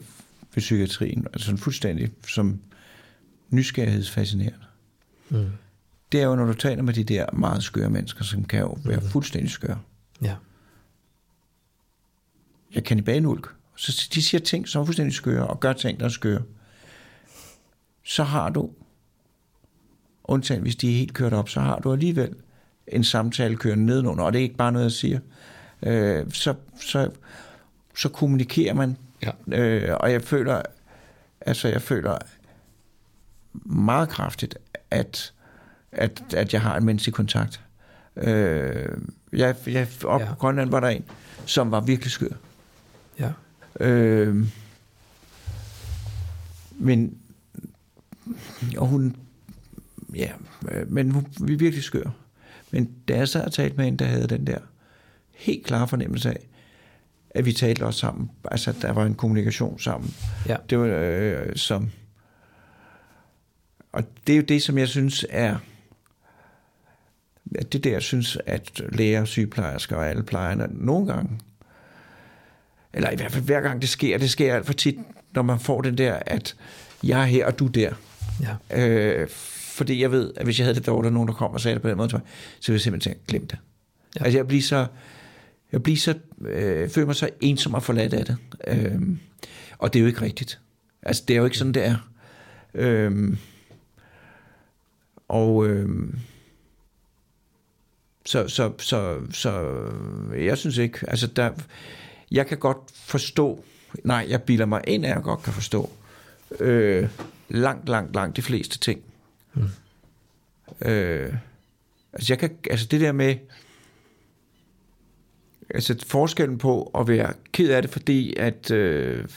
ved psykiatrien, altså sådan fuldstændig som nysgerrighedsfascinerende, Mm. det er jo, når du taler med de der meget skøre mennesker, som kan jo være fuldstændig skøre. Ja. Jeg kan i banulk. Så de siger ting, som er fuldstændig skøre, og gør ting, der er skøre. Så har du, undtagen hvis de er helt kørt op, så har du alligevel en samtale kørende nedenunder, og det er ikke bare noget, jeg siger. Øh, så, så, så kommunikerer man, Ja. øh, og jeg føler, altså jeg føler meget kraftigt, at, at, at jeg har en menneskelig kontakt. Øh, jeg, jeg, op Ja. på Grønland var der en, som var virkelig skør. Ja. Øh, men og hun ja, øh, men hun vi er virkelig skør. Men da jeg sad og talte med en, der havde den der helt klare fornemmelse af, at vi talte også sammen, altså der var en kommunikation sammen. Ja. Det var øh, som og det er jo det, som jeg synes er at det der, jeg synes, at læger, sygeplejersker og alle plejerne nogle gange, eller i hvert fald hver gang det sker, det sker alt for tit, når man får den der, at jeg er her, og du er der. Ja. Øh, fordi jeg ved, at hvis jeg havde det dårligt, nogen der kom og sagde det på den måde, så ville jeg simpelthen tænke, glem det. Ja. Altså jeg bliver så, jeg bliver så, øh, føler mig så ensom og forladt af det. Øh, og det er jo ikke rigtigt. Altså det er jo ikke sådan, det er. Øh, og øh, så, så, så, så jeg synes ikke, altså der, jeg kan godt forstå, nej, jeg bilder mig ind af, jeg godt kan forstå, øh, langt, langt, langt de fleste ting. Mm. Øh, altså jeg kan, altså det der med, altså forskellen på at være ked af det, fordi at, øh,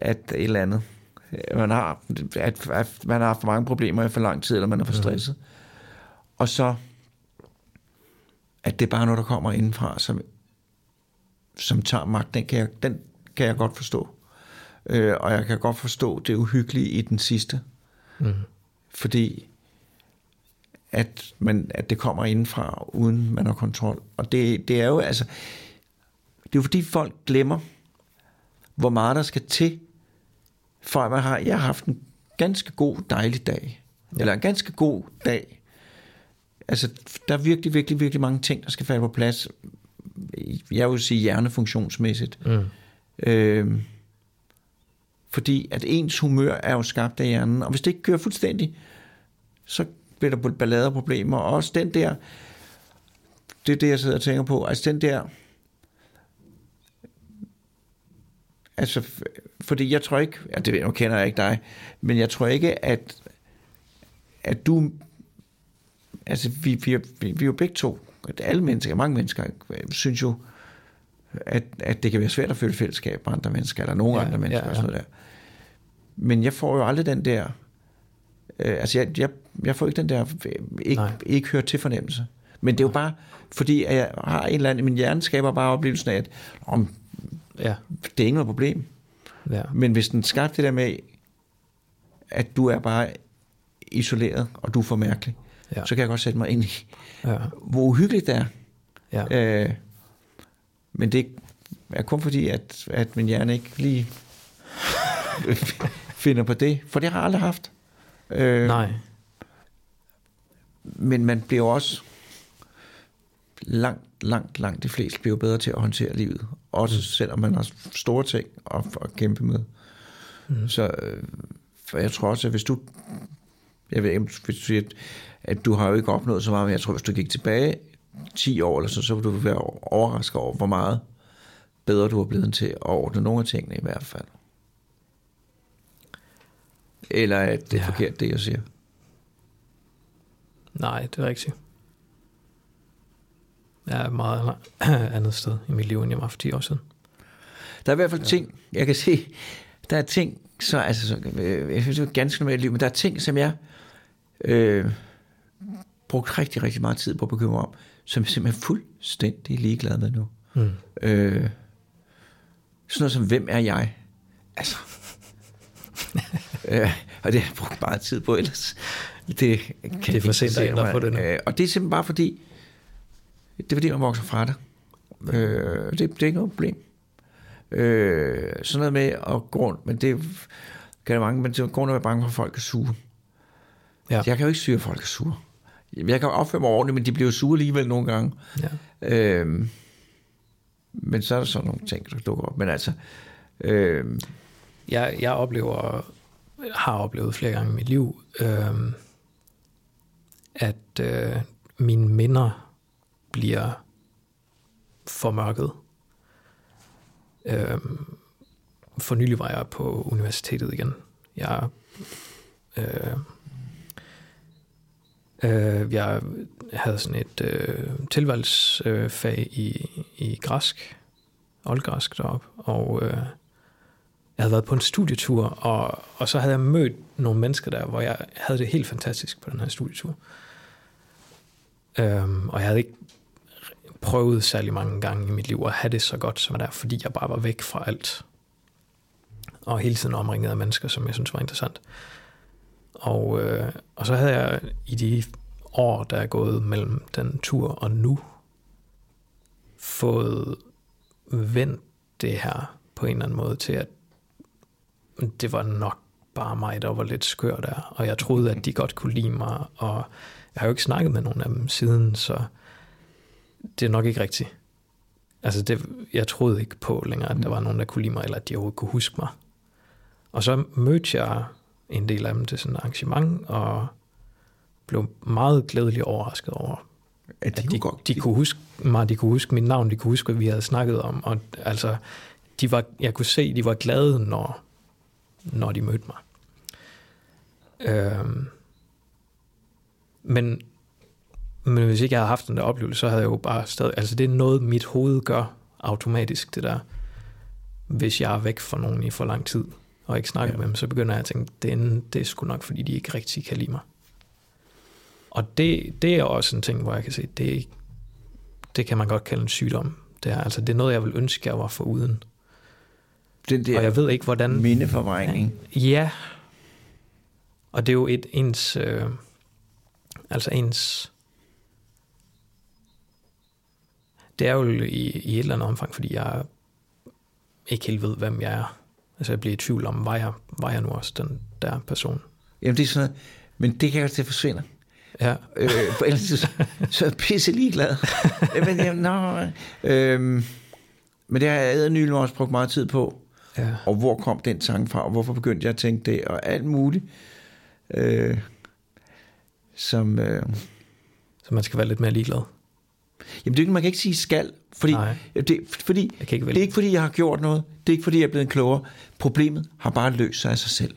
at et eller andet, man har, at, at man har haft for mange problemer i for lang tid, eller man er for mm. stresset. Mm. Og så, at det er bare noget, der kommer indenfra, som, som tager magt, den kan jeg, den kan jeg godt forstå. Øh, og jeg kan godt forstå det uhyggelige i den sidste. Mm. Fordi at, man, at det kommer indenfra, uden man har kontrol. Og det, det er jo altså, det er jo fordi folk glemmer, hvor meget der skal til, for at man har, jeg har haft en ganske god, dejlig dag. Ja. Eller en ganske god dag. Altså, der er virkelig, virkelig, virkelig mange ting, der skal falde på plads. Jeg vil sige hjernefunktionsmæssigt. Mm. Øh, fordi at ens humør er jo skabt af hjernen, og hvis det ikke kører fuldstændig, så bliver der ballader problemer, og også den der, det er det, jeg sidder og tænker på, altså den der, altså, fordi jeg tror ikke, ja, det ved jeg, nu kender jeg ikke dig, men jeg tror ikke, at, at du, altså vi, vi, vi, vi er jo begge to, alle mennesker, mange mennesker, synes jo, at, at det kan være svært at føle fællesskab med andre mennesker, eller nogle ja, andre mennesker, ja, ja. og sådan noget der. Men jeg får jo aldrig den der, øh, altså jeg, jeg, jeg får ikke den der, ikke, ikke hørt til fornemmelse. Men det er jo bare, fordi at jeg har en eller anden, min hjerne skaber bare oplevelsen af, at om, ja. det er ikke noget problem. Ja. Men hvis den skabte det der med, at du er bare isoleret, og du er for mærkelig, ja. så kan jeg godt sætte mig ind i, ja. hvor uhyggeligt det er. Ja. Øh, men det er kun fordi, at, at min hjerne ikke lige finder på det, for det har jeg aldrig haft. Øh, Nej. Men man bliver også langt, langt, langt de fleste bliver bedre til at håndtere livet. Også selvom man har store ting at, at kæmpe med. Mm. Så øh, for jeg tror også, at hvis du... Jeg ved ikke, hvis du siger, at, at du har jo ikke opnået så meget, men jeg tror, hvis du gik tilbage 10 år eller så, så vil du være overrasket over, hvor meget bedre du er blevet til at ordne nogle af tingene i hvert fald. Eller er det ja. forkert, det jeg siger? Nej, det er rigtigt. Jeg er meget andet sted i mit liv, end jeg var for 10 år siden. Der er i hvert fald ja. ting, jeg kan se, der er ting, så, altså, så, øh, jeg synes, det er ganske normalt liv, men der er ting, som jeg øh, brugt rigtig, rigtig meget tid på at bekymre om, som jeg simpelthen er fuldstændig ligeglad med nu. Mm. Øh, sådan noget som, hvem er jeg? Altså, øh, og det har jeg brugt meget tid på ellers. Det, kan det er for sent at ændre på det nu. Øh, og det er simpelthen bare fordi, det er fordi, man vokser fra det. Øh, det, det er ikke noget problem. Øh, sådan noget med at gå rundt, men det kan det mange, men det er grund af at være bange for, at folk er sure. Ja. Jeg kan jo ikke syge, at folk er sure. Jeg kan opføre mig ordentligt, men de bliver sure alligevel nogle gange. Ja. Øh, men så er der sådan nogle ting, der dukker op. Men altså... Øh, jeg, jeg oplever, har oplevet flere gange i mit liv, øh, at øh, mine minder bliver formørket. Øh, for nylig var jeg på universitetet igen. Jeg, øh, øh, jeg havde sådan et øh, tilvalgsfag øh, i, i græsk, oldgræsk deroppe, og øh, jeg havde været på en studietur, og, og så havde jeg mødt nogle mennesker der, hvor jeg havde det helt fantastisk på den her studietur. Øhm, og jeg havde ikke prøvet særlig mange gange i mit liv at have det så godt som der, fordi jeg bare var væk fra alt. Og hele tiden omringet af mennesker, som jeg synes var interessant. Og, øh, og så havde jeg i de år, der er gået mellem den tur og nu, fået vendt det her på en eller anden måde til, at det var nok bare mig, der var lidt skør der, og jeg troede, at de godt kunne lide mig, og jeg har jo ikke snakket med nogen af dem siden, så det er nok ikke rigtigt. Altså, det, jeg troede ikke på længere, at der var nogen, der kunne lide mig, eller at de overhovedet kunne huske mig. Og så mødte jeg en del af dem til sådan et arrangement, og blev meget glædelig overrasket over, At de, at de, godt, de kunne huske mig, de kunne huske mit navn, de kunne huske, hvad vi havde snakket om, og altså, de var, jeg kunne se, de var glade, når, når de mødte mig. Øhm, men, men hvis ikke jeg havde haft den der oplevelse, så havde jeg jo bare stadig, altså det er noget, mit hoved gør automatisk, det der, hvis jeg er væk fra nogen i for lang tid, og ikke snakker Ja. med dem, så begynder jeg at tænke, det det er sgu nok, fordi de ikke rigtig kan lide mig. Og det, det er også en ting, hvor jeg kan se, det, det kan man godt kalde en sygdom. Det er, altså, det er noget, jeg vil ønske, jeg var for uden. den der Og jeg ved ikke, hvordan... mindeforvrængning. Ja. Og det er jo et ens... Øh, altså ens... Det er jo i, i et eller andet omfang, fordi jeg ikke helt ved, hvem jeg er. Altså jeg bliver i tvivl om, var jeg, var jeg nu også den der person? Jamen det er sådan noget, men det kan jo det forsvinder. Ja, Øh, for ellers så, så er jeg pisse ligeglad. men, jamen, nå, øh, men det har jeg ædernylig også brugt meget tid på. ja. Og hvor kom den tanke fra, og hvorfor begyndte jeg at tænke det, og alt muligt. Øh, som, øh, Så man skal være lidt mere ligeglad. Jamen det, man kan ikke sige skal, fordi, Nej. det, fordi Jeg ikke det er ikke fordi, jeg har gjort noget, det er ikke fordi, jeg er blevet klogere. Problemet har bare løst sig af sig selv.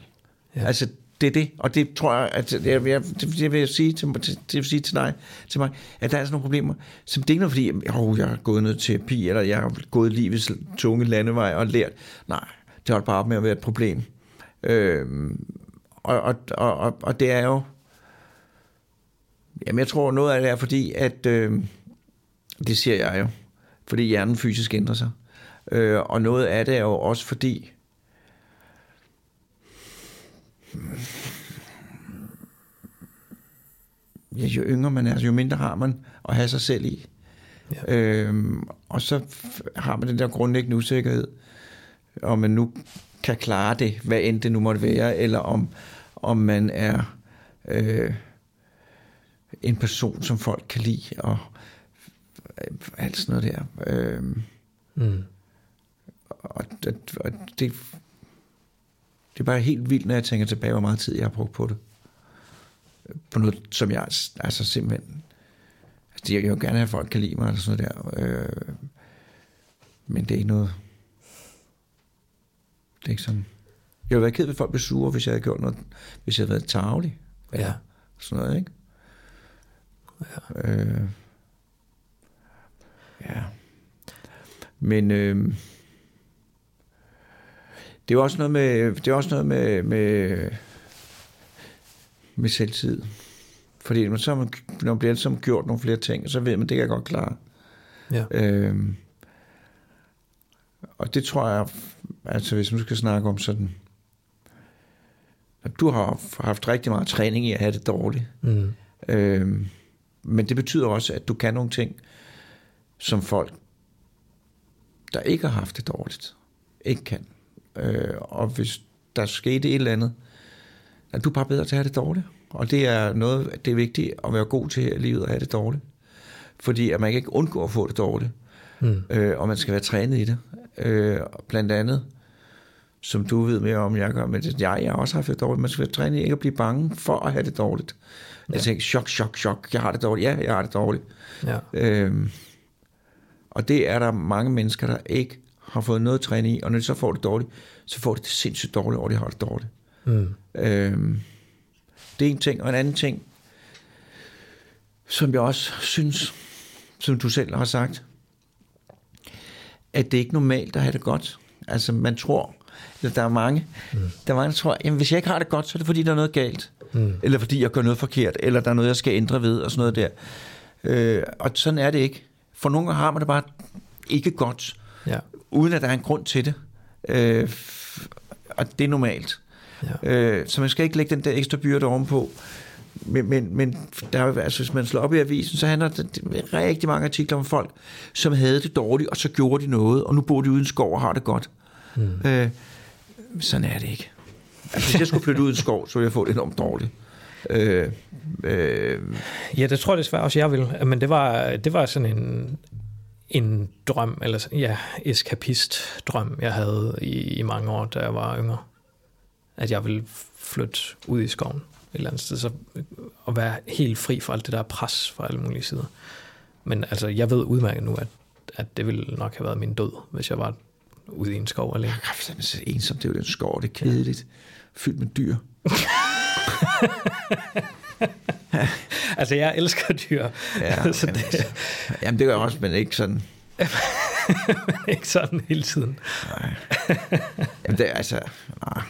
Ja. Altså, det er det, og det tror jeg, at jeg, jeg, det, det vil jeg sige til, det vil sige til dig, til mig, at der er sådan nogle problemer, som det er ikke noget, fordi oh, jeg har gået noget terapi, eller jeg har gået livets tunge landevej og lært. Nej, det holdt bare op med at være et problem. Øhm, og, og, og, og, og det er jo, jamen jeg tror noget af det er fordi, at, øh, det siger jeg jo, fordi hjernen fysisk ændrer sig. Øh, og noget af det er jo også fordi, ja, jo yngre man er, jo mindre har man at have sig selv i. Ja. Øhm, og så har man den der grundlæggende usikkerhed, om man nu kan klare det, hvad end det nu måtte være, eller om, om man er øh, en person, som folk kan lide, og alt sådan noget der. Øh, Mm. og, og, og det, det er bare helt vildt, når jeg tænker tilbage, hvor meget tid jeg har brugt på det. På noget, som jeg altså simpelthen... Altså, jeg vil jo gerne have, at folk kan lide mig, eller sådan noget der. Øh, men det er ikke noget... Det er ikke sådan... Jeg ville være ked af, at folk blev sure, hvis jeg havde gjort noget, hvis jeg havde været tavlig. Ja. Sådan noget, ikke? Ja. Øh, ja. Men øh, det er også noget med, det er også noget med, med, med selvtid. Fordi når, så man, når man bliver ligesom gjort nogle flere ting, så ved man, det kan jeg godt klare. Ja. Øh, og det tror jeg, altså hvis man skal snakke om sådan, du har haft rigtig meget træning i at have det dårligt. Mm. Øh, men det betyder også, at du kan nogle ting, som folk, der ikke har haft det dårligt, ikke kan. Øh, og hvis der skete et eller andet, at du er bare bedre til at have det dårligt. Og det er noget, det er vigtigt at være god til i livet at have det dårligt. Fordi at man kan ikke undgå at få det dårligt. Mm. Øh, og man skal være trænet i det. Øh, blandt andet, som du ved mere om, jeg gør, men det, jeg, jeg har også haft det dårligt. Man skal være trænet i ikke at blive bange for at have det dårligt. Ja. Jeg tænker, chok, chok, chok, jeg har det dårligt. Ja, jeg har det dårligt. Ja. Øhm, og det er der mange mennesker, der ikke har fået noget træning i, og når de så får det dårligt, så får de det sindssygt dårligt, og de har det dårligt. Mm. Øhm, det er en ting, og en anden ting, som jeg også synes, som du selv har sagt, at det er ikke normalt at have det godt. Altså man tror, eller der er mange, mm. der er mange, der tror, jamen hvis jeg ikke har det godt, så er det fordi, der er noget galt. Mm. Eller fordi jeg gør noget forkert, eller der er noget, jeg skal ændre ved, og sådan noget der. Øh, og sådan er det ikke. For nogle gange har man det bare ikke godt, Ja. uden at der er en grund til det. Øh, og det er normalt. Ja. Øh, så man skal ikke lægge den der ekstra byrde ovenpå. men, men, men der er, altså, hvis man slår op i avisen, så handler det- rigtig mange artikler om folk, som havde det dårligt, og så gjorde de noget, og nu bor de ude i en skov og har det godt. Mm. Øh, sådan er det ikke. Altså, hvis jeg skulle flytte ud i en skov, så ville jeg få det enormt dårligt. Øh, øh, Ja, det tror jeg desværre også, jeg vil. Men det var, det var sådan en, en drøm, eller ja, eskapist-drøm, jeg havde i, i mange år, da jeg var yngre. At jeg ville flytte ud i skoven et eller andet sted, så, og være helt fri for alt det der pres fra alle mulige sider. Men altså, jeg ved udmærket nu, at, at det ville nok have været min død, hvis jeg var ude i en skov alene. kraftedeme så ensomt, det er jo den skov, det er kedeligt. Fyldt med dyr. Altså, jeg elsker dyr, Ja, så men det altså, jamen det gør jeg også, men ikke sådan. ikke sådan hele tiden. Jamen det er altså, nej.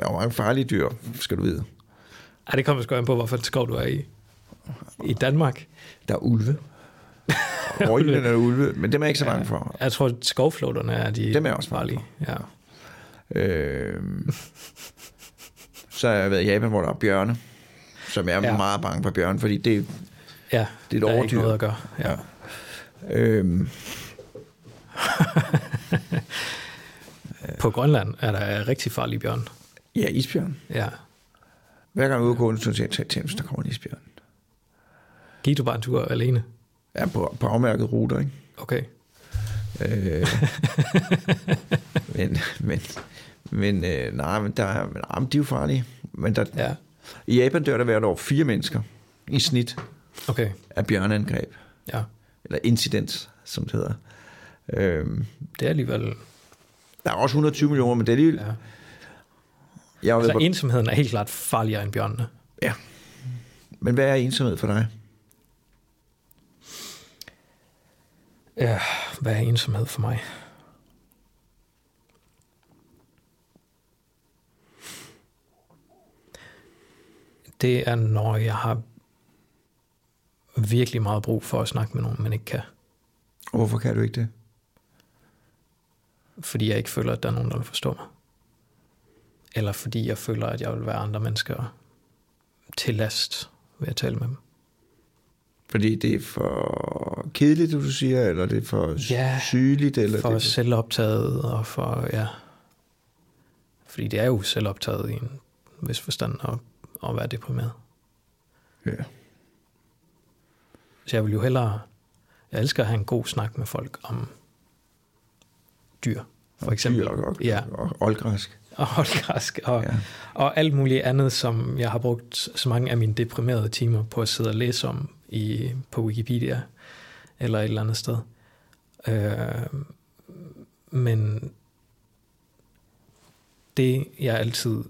Der er mange farlige dyr, skal du vide. Ej, det kommer sgu an på, hvorfor skov du er i. I Danmark. Der er ulve. Røglen er ulve, men dem er jeg ikke så bange for. Jeg tror, at skovflåterne er de Dem er også farlige. Ja. Øh, så har jeg været i Japan, hvor der er bjørne, som jeg er Ja. meget bange for bjørne, fordi det ja, Det er et der er ikke overdyr. noget at gøre. Ja. Ja. øh, På Grønland er der rigtig farlige bjørn. ja, isbjørn. Ja. Hver gang jeg er ude at gå, så siger jeg, tag der kommer en isbjørn. Gik du bare en tur alene? Ja, på, på afmærket ruter, ikke? Okay. Øh, men, men, men, øh, nej, men, der er, nej, men de er jo farlige. Men der, Ja. i Japan dør der hvert år fire mennesker i snit Okay. af bjørneangreb. Ja. Eller incidents, som det hedder. Øh, Det er alligevel... der er også 120 millioner, men det er alligevel... Ja. Jeg Altså, været på, ensomheden er helt klart farligere end bjørnene. ja. Men hvad er ensomhed for dig? Ja, hvad er ensomhed for mig? Det er, når jeg har virkelig meget brug for at snakke med nogen, men ikke kan. Og hvorfor kan du ikke det? Fordi jeg ikke føler, at der er nogen, der vil forstå mig. Eller fordi jeg føler, at jeg vil være andre mennesker til last ved at tale med dem. Fordi det er for kedeligt, du siger, eller det er for Ja, sygeligt? Eller For det, selvoptaget og for, ja. Fordi det er jo selvoptaget i en vis forstand at, at være deprimeret. ja. Så jeg vil jo hellere, jeg elsker at have en god snak med folk om dyr, for eksempel. Dyr og, og, Ja. og oldgræsk. Og holdgræsk og, ja. og alt muligt andet, som jeg har brugt så mange af mine deprimerede timer på at sidde og læse om i, på Wikipedia eller et eller andet sted. Øh, men det, jeg altid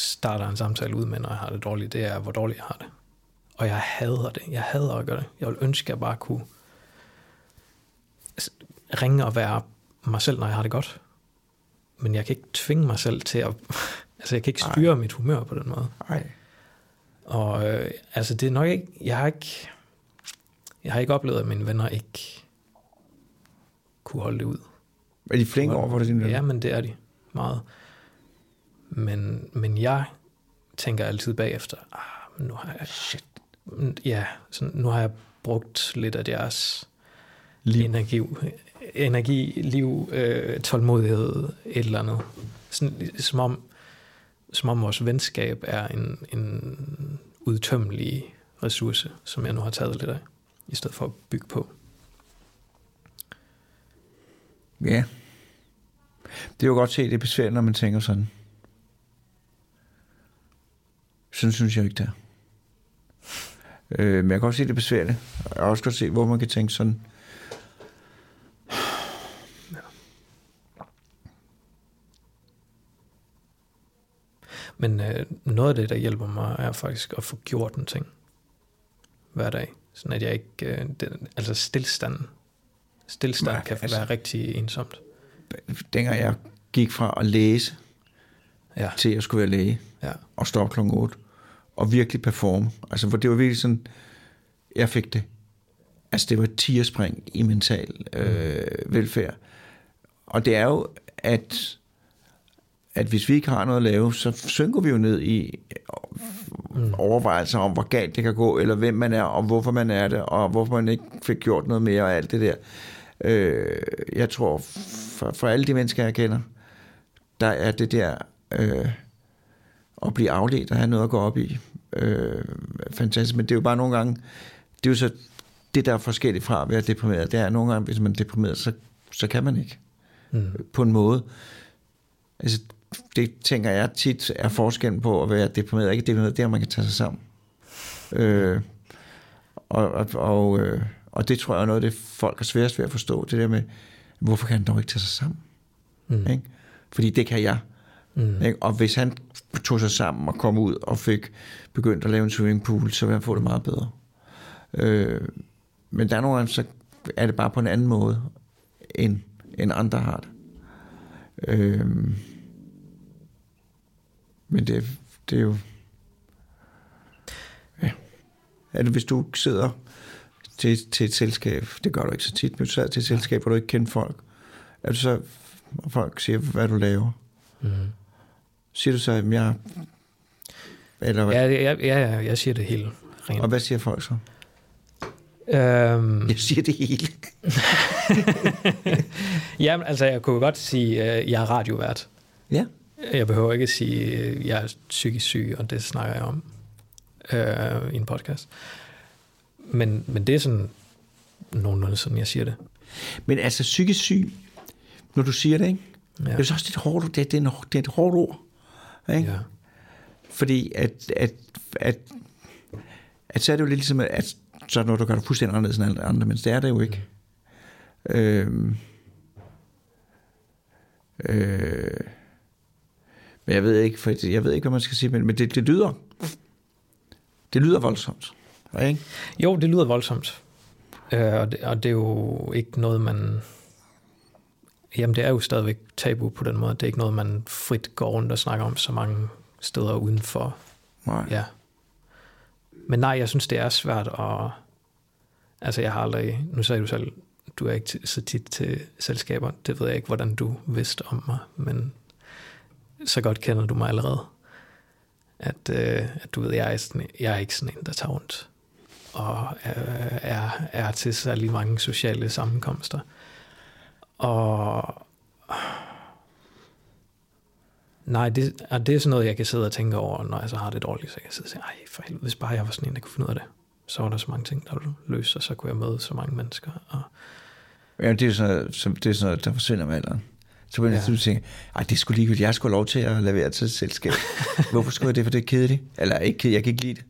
starter en samtale ud med, når jeg har det dårligt, det er, hvor dårligt jeg har det. Og jeg hader det. Jeg hader at gøre det. Jeg vil ønske, at jeg bare kunne ringe og være mig selv, når jeg har det godt. Men jeg kan ikke tvinge mig selv til at... altså, jeg kan ikke styre mit humør på den måde. Nej. Og øh, altså, det er nok ikke... Jeg har ikke... Jeg har ikke oplevet, at mine venner ikke kunne holde det ud. Er de flinke over for det, dine venner? Ja, men det er de meget. Men, men jeg tænker altid bagefter, ah, nu har jeg... Shit. Ja, sådan, nu har jeg brugt lidt af deres Liv. energi, energi liv, øh, tålmodighed, et eller andet. Sådan, som, om, som om vores venskab er en, en udtømmelig ressource, som jeg nu har taget lidt af, i stedet for at bygge på. Ja. Det er jo godt se, det er besværligt, når man tænker sådan. Sådan synes jeg ikke, det er. Øh, men jeg kan også se, det besværligt. Jeg kan også godt se, hvor man kan tænke sådan. Men øh, noget af det, der hjælper mig, er faktisk at få gjort en ting hver dag. Sådan at jeg ikke... Øh, det, altså stillstanden. Stillstand Nej, kan altså- være rigtig ensomt. Dengang jeg gik fra at læse Ja, til at skulle være læge ja, og stoppe klokken 8 og virkelig performe. Altså, hvor det var virkelig sådan, jeg fik det. Altså, det var et tierspring i mental øh, velfærd. Og det er jo, at, at hvis vi ikke har noget at lave, så synker vi jo ned i mm. overvejelser om, hvor galt det kan gå, eller hvem man er, og hvorfor man er det, og hvorfor man ikke fik gjort noget mere, og alt det der. Øh, jeg tror, for, for alle de mennesker, jeg kender, der er det der øh, at blive afledt og have noget at gå op i. Øh, fantastisk, men det er jo bare nogle gange, det er jo så det, der er forskelligt fra at være deprimeret. Det er nogle gange, hvis man er deprimeret, så, så kan man ikke. Mm. På en måde. Altså, det tænker jeg tit er forskellen på at være deprimeret ikke deprimeret, det er, at man kan tage sig sammen. Øh, og, og, og, øh, og det tror jeg er noget det, folk er sværest ved at forstå. Det der med, hvorfor kan han dog ikke tage sig sammen? Mm. Ikke? Fordi det kan jeg. Mm. Ikke? Og hvis han tog sig sammen og kom ud og fik begyndt at lave en swimmingpool, så ville han få det meget bedre. Øh, men der er nogle gange, så er det bare på en anden måde, end, end andre har det. Øh, men det, det er jo... Ja. Det, hvis du sidder til, til et selskab, det gør du ikke så tit, men du sidder til et selskab, hvor du ikke kender folk, er du så, og folk siger, hvad du laver, mm. Siger du så, at jeg... Eller hvad? Ja, ja, ja, jeg siger det hele. Rent. Og hvad siger folk så? Øhm... Jeg siger det hele. Jamen, altså, jeg kunne godt sige, at jeg er radiovært. Ja. Jeg behøver ikke at sige, at jeg er psykisk syg, og det snakker jeg om øh, i en podcast. Men, men det er sådan nogenlunde sådan, jeg siger det. Men altså psykisk syg, når du siger det, ikke? Ja. det er så også lidt hårdt, det, det, er, en, det er et hårdt ord. Ikke? Ja. Fordi at, at, at, at så er det jo lidt ligesom, at så når du gør det fuldstændig anderledes end alle andre, men det er det jo ikke. Mm. Øhm, øh, men jeg ved ikke, for jeg ved ikke, hvad man skal sige, men, men det, det lyder, det lyder voldsomt. Ikke? Jo, det lyder voldsomt. Øh, og, det, og det er jo ikke noget, man... Jamen, det er jo stadigvæk tabu på den måde. Det er ikke noget, man frit går rundt og snakker om så mange steder udenfor. Nej. Ja. Men nej, jeg synes, det er svært at... Altså, jeg har aldrig... Nu sagde du selv, du er ikke så tit til selskaber. Det ved jeg ikke, hvordan du vidste om mig, men så godt kender du mig allerede. At, øh, at du ved, jeg er, sådan, jeg er ikke sådan en, der tager rundt og øh, er, er til særlig mange sociale sammenkomster. Og nej, det, det er sådan noget, jeg kan sidde og tænke over, når jeg så har det dårligt, så jeg kan sidde og sige, ej, for helvede, hvis bare jeg var sådan en, der kunne finde ud af det, så var der så mange ting, der ville løse, og så kunne jeg møde så mange mennesker. Og... Ja, det er sådan noget, det er sådan noget, der forsvinder med alderen. Så begynder ja. jeg tænke, ej, det skulle lige jeg skulle lov til at lavere til et selskab. Hvorfor skulle jeg det, for det er kedeligt? Eller ikke, jeg kan ikke lide det.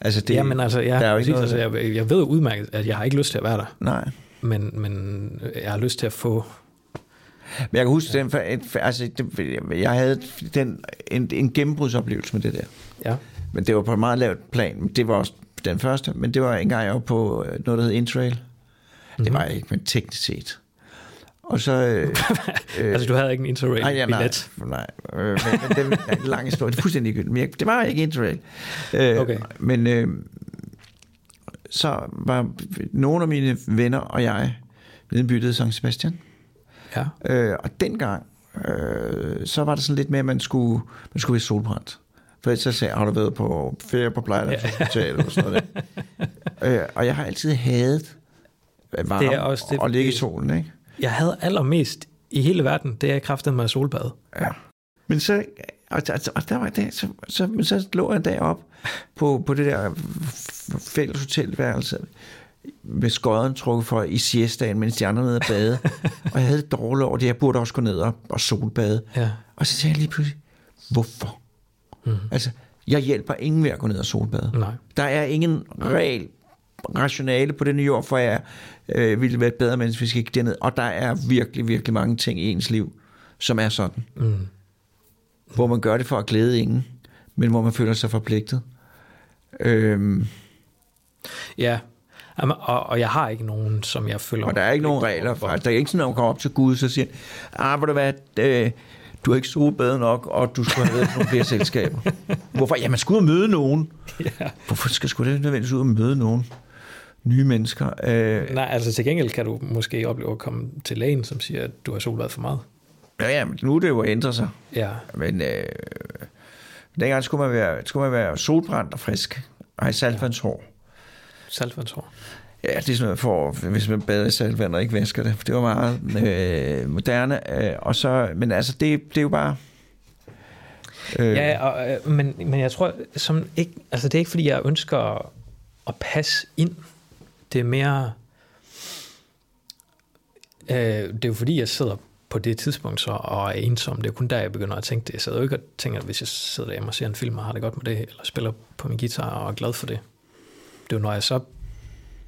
Altså det, men altså, ja, der er jo ikke præcis, noget, altså, jeg, jeg ved udmærket, at jeg har ikke lyst til at være der. Nej. Men, men jeg har lyst til at få... Men jeg kan huske, ja. den, altså, det, jeg havde den, en, en gennembrudsoplevelse med det der. Ja. Men det var på et meget lavt plan. Det var også den første, men det var en gang, jeg var på øh, noget, der hed Intrail. Mm-hmm. Det var jeg ikke, men teknisk set. Og så... Øh, øh, altså, du havde ikke en Interrail-billet? Nej, nej, øh, men, men det er en lang historie. Det er fuldstændig gyldigt. Men det var ikke Interrail. Øh, okay. Men øh, så var nogle af mine venner og jeg blevet byttet San Sebastian. Ja. Øh, og dengang, øh, så var det sådan lidt med, at man skulle, man skulle være solbrændt. For så sagde har du været på ferie på Plejland ja. Eller sådan noget. øh, og jeg har altid hadet varme det er også det, og ligge i solen, ikke? jeg havde allermest i hele verden, det er kræftet med solbad. Ja. Men så, og, og, og der var det, så, så, så lå jeg derop på, på det der fælles hotelværelse med skøden trukket for i siestaen, mens de andre nede og bade. og jeg havde dårligt over det. Jeg burde også gå ned og, og solbade. Ja. Og så tænkte jeg lige pludselig, hvorfor? Mm. Altså, jeg hjælper ingen ved at gå ned og solbade. Nej. Der er ingen regel rationale på den jord, for jeg øh, ville være et bedre menneske, hvis jeg gik derned. Og der er virkelig, virkelig mange ting i ens liv, som er sådan. Mm. Hvor man gør det for at glæde ingen, men hvor man føler sig forpligtet. Øhm. Ja, og, og jeg har ikke nogen, som jeg føler... Og der er ikke nogen regler for. Der er ikke sådan, at man kommer op til Gud, så siger ah, du hvad, øh, du har ikke solbadet nok, og du skulle have været nogle flere selskaber. Hvorfor? Ja, man skulle ud og møde nogen. Ja. Hvorfor skal sgu det nødvendigvis ud og møde nogen? nye mennesker. Øh, Nej, altså til gengæld kan du måske opleve at komme til lægen, som siger, at du har solbad for meget. Ja, ja, nu er det jo at ændre sig. Ja, Men øh, dengang skulle man, være, skulle man være solbrændt og frisk. Og have saltvandshår. saltvandshår. Ja, det er sådan noget for, hvis man bader i saltvand og ikke vasker det. Det var meget øh, moderne. Øh, og så, men altså, det, det er jo bare... Øh, Ja, og, øh, men, men jeg tror, som ikke, altså det er ikke fordi, jeg ønsker at passe ind. Det er mere, øh, det er jo fordi, jeg sidder på det tidspunkt så, og er ensom. Det er kun der, jeg begynder at tænke det. Jeg sidder jo ikke og tænker, at hvis jeg sidder derhjemme og ser en film og har det godt med det, eller spiller på min guitar og er glad for det. Det er jo, når jeg så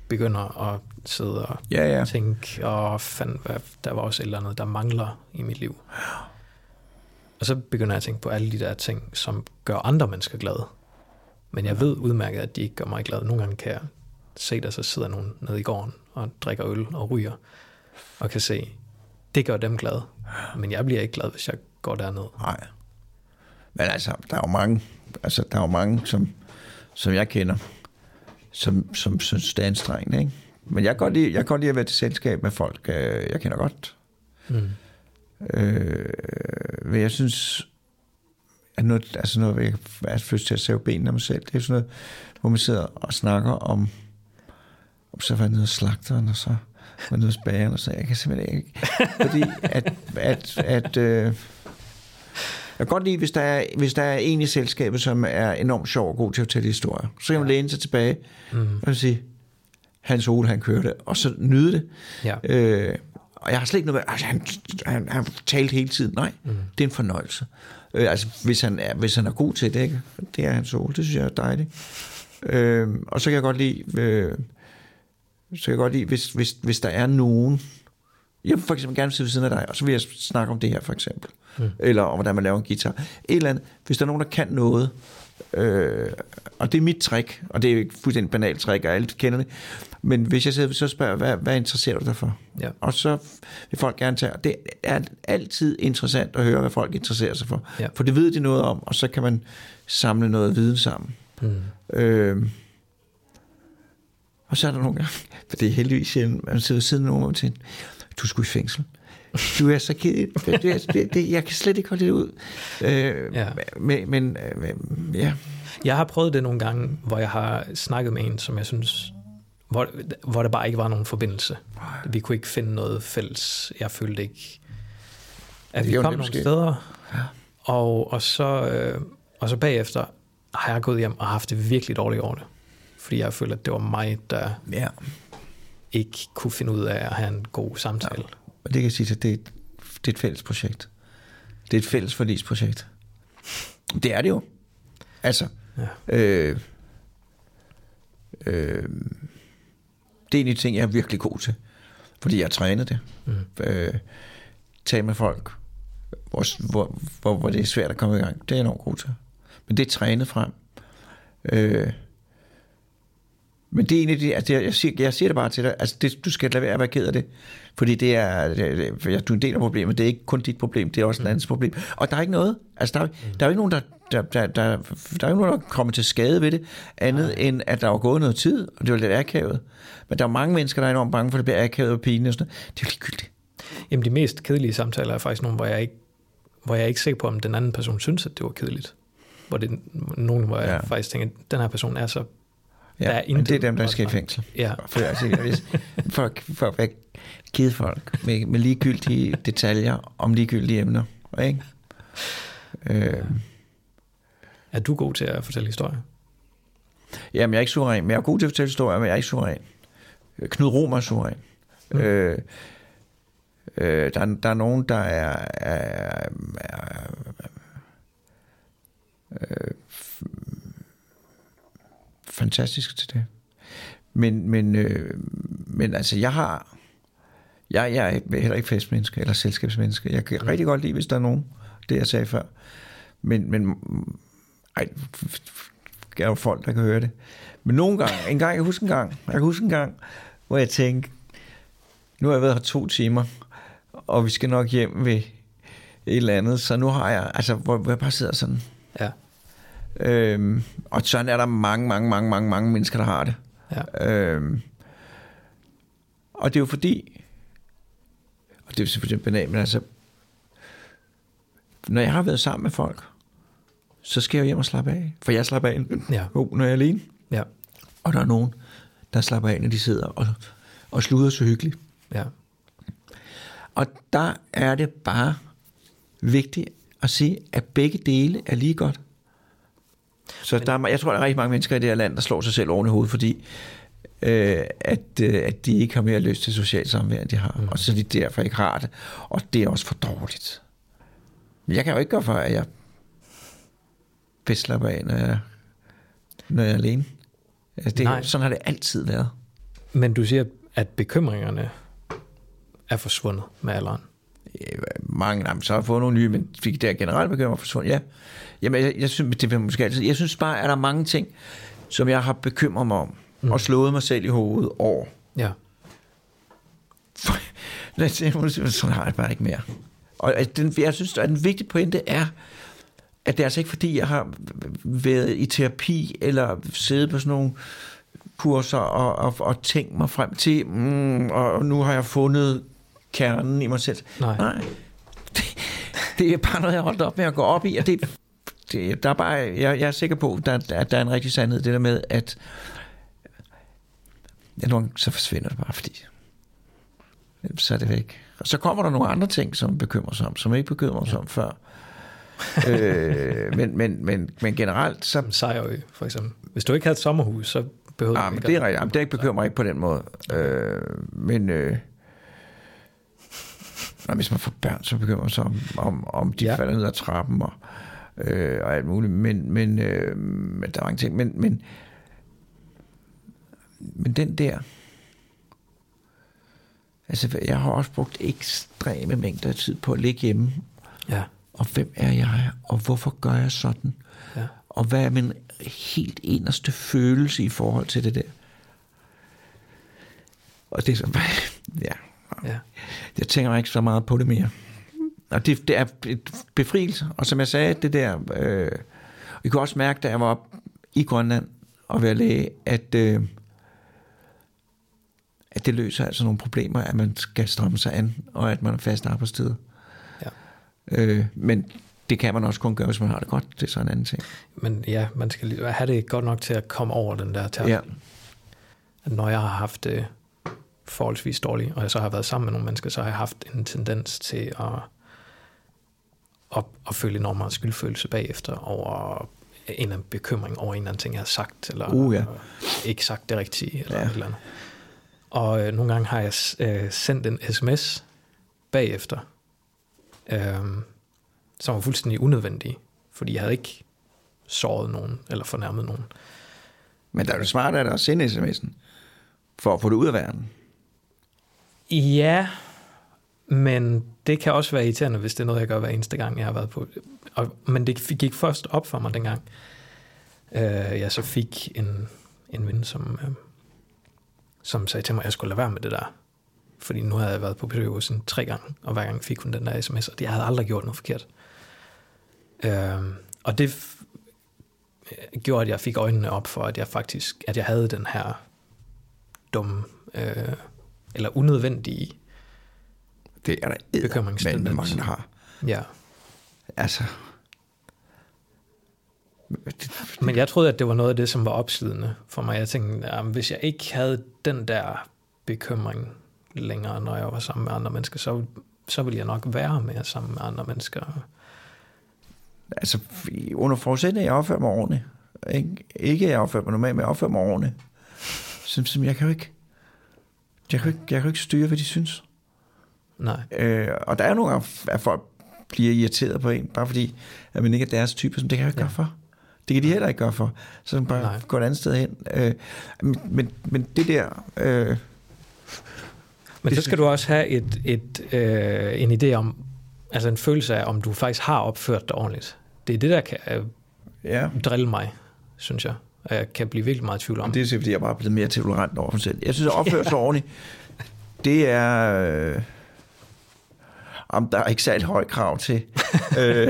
begynder at sidde og ja, ja. tænke, og fandt, hvad, der var også et eller andet, der mangler i mit liv. Og så begynder jeg at tænke på alle de der ting, som gør andre mennesker glade. Men jeg ved udmærket, at de ikke gør mig glad. Nogle gange kan jeg se, der så sidder nogen nede i gården og drikker øl og ryger, og kan se, det gør dem glade. Men jeg bliver ikke glad, hvis jeg går derned. Nej. Men altså, der er jo mange, altså, der er jo mange som, som jeg kender, som, som synes, det er anstrengende, ikke? Men jeg kan godt lide, jeg kan godt lide at være til selskab med folk, øh, jeg kender godt. Mm. Øh, men jeg synes, at noget, altså noget, jeg har lyst til at save benene af mig selv, det er sådan noget, hvor man sidder og snakker om, om så var jeg nede hos slagteren, og så jeg nede hos bageren, og så jeg kan simpelthen ikke, fordi at, at, at øh, jeg kan godt lide, hvis der, er, hvis der er en i selskabet, som er enormt sjov og god til at fortælle historier. Så kan man læne sig tilbage Mm. og sige, Hans Ole, han kørte, og så nyde det. Ja. Øh, og jeg har slet ikke noget altså, han, han, han talt hele tiden. Nej, mm. det er en fornøjelse. Øh, altså, hvis han, er, hvis han er god til det, ikke? det er Hans Ole, det synes jeg er dejligt. Øh, og så kan jeg godt lide, øh, så kan jeg godt lide, hvis, hvis, hvis der er nogen, jeg vil for eksempel gerne sidde ved siden af dig, og så vil jeg snakke om det her, for eksempel. Mm. Eller om, hvordan man laver en guitar. Et eller andet. Hvis der er nogen, der kan noget, øh, og det er mit trick, og det er jo ikke fuldstændig banalt trick, og alle kender det, men hvis jeg sidder, så spørger hvad, hvad interesserer du dig for? Ja. Og så vil folk gerne tage, og det er altid interessant at høre, hvad folk interesserer sig for. Ja. For det ved de noget om, og så kan man samle noget viden sammen. Mm. Øh, og så er der nogle gange, for det er heldigvis sjældent, man sidder siden nogen og tænker, du skulle i fængsel. Du er så ked. Det, det, det, det, jeg kan slet ikke holde det ud. Øh, Ja. Men, men øh, ja, Jeg har prøvet det nogle gange, hvor jeg har snakket med en, som jeg synes, hvor, hvor der bare ikke var nogen forbindelse. Vi kunne ikke finde noget fælles. Jeg følte ikke, at vi kom nogle måske- steder. Og, og, så, øh, og så bagefter har jeg gået hjem og haft det virkelig dårligt over det. Fordi jeg følte, at det var mig, der ja. ikke kunne finde ud af at have en god samtale. Og det kan jeg sige, at det, er et- det er et fælles projekt. Det er et fælles forlisprojekt. Det er det jo. Altså, Ja. øh, øh, det er en af de ting, jeg er virkelig god til. Fordi jeg har trænet det. Mm. Øh, tale med folk, hvor, hvor, hvor, hvor det er svært at komme i gang. Det er jeg enormt god til. Men det er trænet frem. Øh, men det er en af de, altså jeg, siger, jeg siger det bare til dig, altså det, du skal lade være at være ked af det, fordi det er, det, det, du er en del af problemet, det er ikke kun dit problem, det er også en andens problem. Og der er ikke noget, altså der, er- der er ikke nogen, der, der, der, der, der er ikke nogen, der kommer til skade ved det, andet Nej. end at der er gået noget tid, og det var lidt akavet. Men der er mange mennesker, der er enormt bange for, at det bliver akavet og pinligt og sådan noget. Det er jo ligegyldigt. Jamen de mest kedelige samtaler er faktisk nogle, hvor jeg ikke, hvor jeg er ikke sikker på, om den anden person synes, at det var kedeligt. Hvor det er nogen, hvor jeg ja. faktisk tænker, at den her person er så... Ja, Der er men det er intet dem, der skal i fængsel. Ja, For, altså, hvis, for, for at være kede folk med, med ligegyldige detaljer om ligegyldige emner. Ikke? Øh, er du god til at fortælle historier? jamen, jeg er ikke suveræn, men jeg er god til at fortælle historier, men jeg er ikke suveræn. Knud Romer er suveræn. Mm. Øh, øh, der, er- der er nogen, der er, er, er øh, f- fantastiske til det. Men, men, øh, men altså, jeg har... Jeg, jeg er heller ikke festmenneske eller selskabsmenneske. Jeg kan rigtig godt lide, hvis der er nogen, det jeg sagde før. Men, men ej, der er jo folk, der kan høre det. Men nogle gange, en gang, jeg kan huske en gang, jeg kan huske en gang, hvor jeg tænkte, nu har jeg været her to timer, og vi skal nok hjem ved et eller andet, så nu har jeg, altså, hvor, hvor jeg bare sidder sådan. Ja. Øhm, og sådan er der mange, mange, mange, mange, mange mennesker, der har det. ja. Øhm, og det er jo fordi, og det er selvfølgelig banalt, men altså, når jeg har været sammen med folk, så skal jeg hjem og slappe af. For jeg slapper af, Ja. oh, når jeg er alene. Ja. Og der er nogen, der slapper af, når de sidder og, og sluder så hyggeligt. Ja. Og der er det bare vigtigt at sige, at begge dele er lige godt. Så der er, jeg tror, der er rigtig mange mennesker i det her land, der slår sig selv oven i hovedet, fordi øh, at, øh, at de ikke har mere lyst til socialt samvær, end de har. Mm. Og så de derfor ikke har det. Og det er også for dårligt. Men jeg kan jo ikke gøre for, at jeg bedst slapper af, når jeg, når jeg er alene. Altså, det, Nej. sådan har det altid været. Men du siger, at bekymringerne er forsvundet med alderen. Ja, mange, nej, så har jeg fået nogle nye, men fik der generelt bekymring forsvundet, ja. Jamen, jeg, jeg, synes, det vil måske altid, jeg synes bare, at der er mange ting, som jeg har bekymret mig om, mm. og slået mig selv i hovedet over. Ja. Se, sådan har jeg bare ikke mere. Og den, jeg synes, at den vigtige pointe er, at det er altså ikke fordi, jeg har været i terapi, eller siddet på sådan nogle kurser og, og, og tænkt mig frem til, mm, og nu har jeg fundet kernen i mig selv. Nej. Nej. Det, det er bare noget, jeg holdt op med at gå op i, og det, det der er bare, jeg, jeg er sikker på, at der, at der er en rigtig sandhed, det der med, at ja, nogle så forsvinder det bare, fordi så er det væk. Og så kommer der nogle andre ting, som bekymrer sig om, som ikke bekymrer sig om før. øh, men, men, men, men generelt, så... Sejrø, for eksempel. Hvis du ikke havde et sommerhus, så behøvede Ja, du men ikke det er rigtigt. Jamen, det ikke bekymrer mig ikke på den måde. Øh, men øh, når hvis man får børn, så bekymrer man sig om, om, om de Ja. falder ned ad trappen og, øh, og alt muligt. Men, men, øh, men der er mange ting. Men, men, men den der... Altså, jeg har også brugt ekstreme mængder af tid på at ligge hjemme. Ja. Og hvem er jeg? Og hvorfor gør jeg sådan? Ja. Og hvad er min helt inderste følelse i forhold til det der? Og det er så, ja, Ja. jeg tænker ikke så meget på det mere. Og det, det er et befrielse. Og som jeg sagde, det der, øh, vi kunne også mærke, da jeg var op i Grønland og være læge, at, øh, at det løser altså nogle problemer, at man skal stramme sig an, og at man er fast arbejdstid. Ja. Øh, men det kan man også kun gøre, hvis man har det godt. Det er så en anden ting. Men ja, man skal have det godt nok til at komme over den der tærskel. Ja. Når jeg har haft det forholdsvis dårligt, og jeg så har været sammen med nogle mennesker, så har jeg haft en tendens til at, at, at føle enormt meget skyldfølelse bagefter over en eller anden bekymring over en eller anden ting, jeg har sagt, eller Uh, ja. ikke sagt det rigtige, eller ja. et eller andet. Og øh, nogle gange har jeg øh, sendt en sms bagefter, øh, som var fuldstændig unødvendig, fordi jeg havde ikke såret nogen, eller fornærmet nogen. Men der er jo smart at sende sms'en, for at få det ud af verden. Ja, men det kan også være irriterende, hvis det er noget, jeg gør hver eneste gang, jeg har været på. Og, men det gik først op for mig dengang, øh, jeg så fik en, en ven, som, øh, som sagde til mig, at jeg skulle lade være med det der. Fordi nu havde jeg været på besøg hos hende tre gange, og hver gang fik hun den der sms, og jeg havde aldrig gjort noget forkert. Øh, og det f- gjorde, at jeg fik øjnene op for, at jeg faktisk, at jeg havde den her dumme, øh, eller unødvendige Det er der eddermame Bekymringstendens. mange, der har. Ja, Altså, men jeg troede, at det var noget af det, som var opslidende for mig. Jeg tænkte, at hvis jeg ikke havde den der bekymring længere, når jeg var sammen med andre mennesker, så, så ville jeg nok være mere sammen med andre mennesker. altså under forudsætning, at jeg opfører mig ordentligt. Ikke, ikke at jeg opfører mig normalt, men jeg opfører mig ordentligt. Som, som jeg kan jo ikke, jeg kan ikke, jeg kan ikke styre, hvad de synes. Nej, Øh, og der er nogle gange, at folk bliver irriteret på en, bare fordi, at man ikke er deres type, som det kan jeg ikke Ja. gøre for. Det kan de heller ikke gøre for. Så man bare Nej. gå et andet sted hen. Øh, men, men, men det der... Øh, men så skal du også have et, et, øh, en idé om, altså en følelse af, om du faktisk har opført dig ordentligt. Det er det, der kan øh, ja, drille mig, synes jeg. Og jeg kan blive virkelig meget i tvivl om. det er fordi jeg bare er blevet mere tolerant over mig selv. Jeg synes, at opføre sig ordentligt, det er... Øh, om der er ikke særlig høj krav til, øh,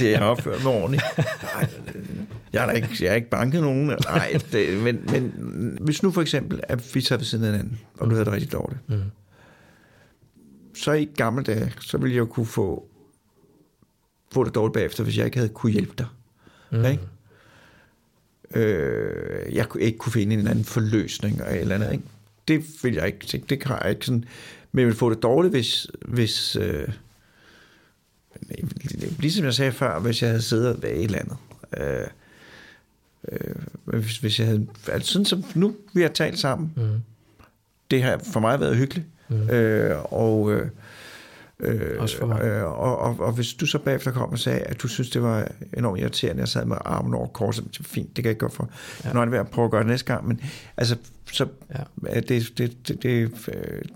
jeg har opført mig ordentligt. Nej, øh, jeg har, ikke, jeg har ikke banket nogen. Nej, det, men, men hvis nu for eksempel, at vi tager ved siden af hinanden, og du havde det rigtig dårligt, Mm. så i gamle dage, så ville jeg jo kunne få få det dårligt bagefter, hvis jeg ikke havde kunne hjælpe dig. Mm. Ikke? Øh, jeg kunne ikke kunne finde en anden forløsning eller et eller andet. Ikke? Det vil jeg ikke tænke. Det kan jeg ikke sådan. Men jeg vil få det dårligt, hvis, hvis øh, ligesom jeg sagde før, hvis jeg havde siddet ved et eller andet. Øh, øh, hvis, hvis jeg havde, altså sådan som nu vi har talt sammen, mm. det har for mig været hyggeligt. Mm. Øh, og, øh, øh, Også for mig. Øh, og, og, og hvis du så bagefter kom og sagde, at du synes, det var enormt irriterende, jeg sad med armen over korset, så fint, det kan jeg ikke gøre for. Ja. Nu er det ved at prøve at gøre det næste gang, men altså, så ja. det, det, det, det,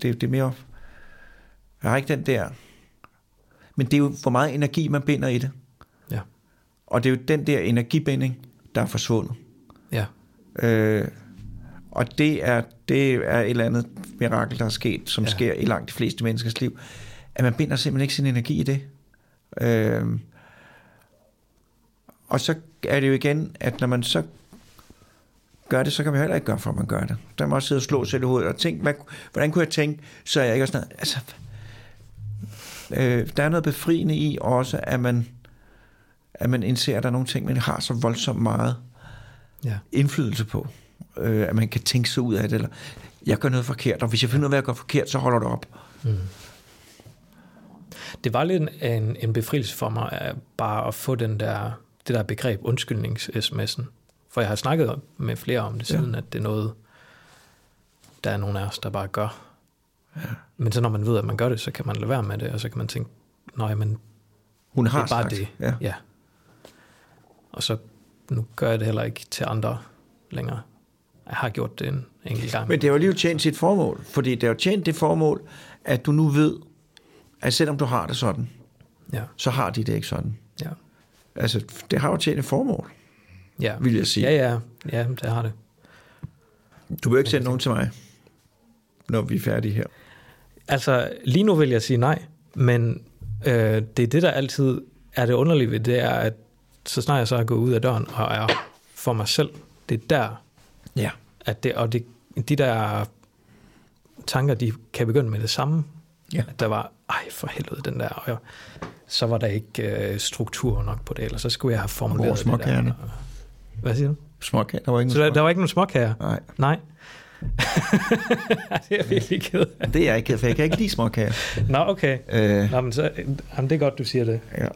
det, det er mere, jeg har ikke den der, men det er jo, hvor meget energi man binder i det. Ja. Og det er jo den der energibinding, der er forsvundet. Ja. Øh, og det er, det er et eller andet mirakel, der er sket, som ja. sker i langt de fleste menneskers liv, at man binder simpelthen ikke sin energi i det. Øh, og så er det jo igen, at når man så gør det, så kan man heller ikke gøre, for at man gør det. Der må også sidde og slå sig i hovedet og tænke, hvad, hvordan kunne jeg tænke, så er jeg ikke sådan noget, altså, øh, der er noget befriende i også, at man, at man indser, at der er nogle ting, man har så voldsomt meget ja. indflydelse på. Øh, at man kan tænke sig ud af det, eller jeg gør noget forkert, og hvis jeg finder ud af, hvad jeg gør forkert, så holder det op. Mm. Det var lidt en, en befrielse for mig, at bare at få den der, det der begreb undskyldnings-sms'en. For jeg har snakket med flere om det siden, ja. at det er noget, der er nogen af os, der bare gør. Ja. Men så når man ved, at man gør det, så kan man lade være med det, og så kan man tænke, nej, men Hun har det er bare sagt. det. Ja. ja. Og så nu gør jeg det heller ikke til andre længere. Jeg har gjort det en enkelt gang. Men det har jo lige tjent sit formål, fordi det har jo tjent det formål, at du nu ved, at selvom du har det sådan, ja. så har de det ikke sådan. Ja. Altså, det har jo tjent et formål, ja. vil jeg sige. Ja, ja, ja, det har det. Du vil ikke sende nogen til mig, når vi er færdige her. Altså, lige nu vil jeg sige nej, men øh, det er det, der altid er det underlige ved det, er, at så snart jeg så er gået ud af døren og er for mig selv, det er der, Ja. at det, og det, de der tanker, de kan begynde med det samme. Ja. At der var, ej for helvede, den der, og jeg, så var der ikke øh, struktur nok på det, eller så skulle jeg have formuleret Hvor det der. småkagerne? Hvad siger du? Småkager, der var ikke Så der, der var ikke nogen småkager? Nej, Nej. det er jeg virkelig ked af. det er jeg ikke, for jeg kan ikke lide småkager. Nå, okay. Øh, Nå, men så, jamen, det er godt, du siger det. ja.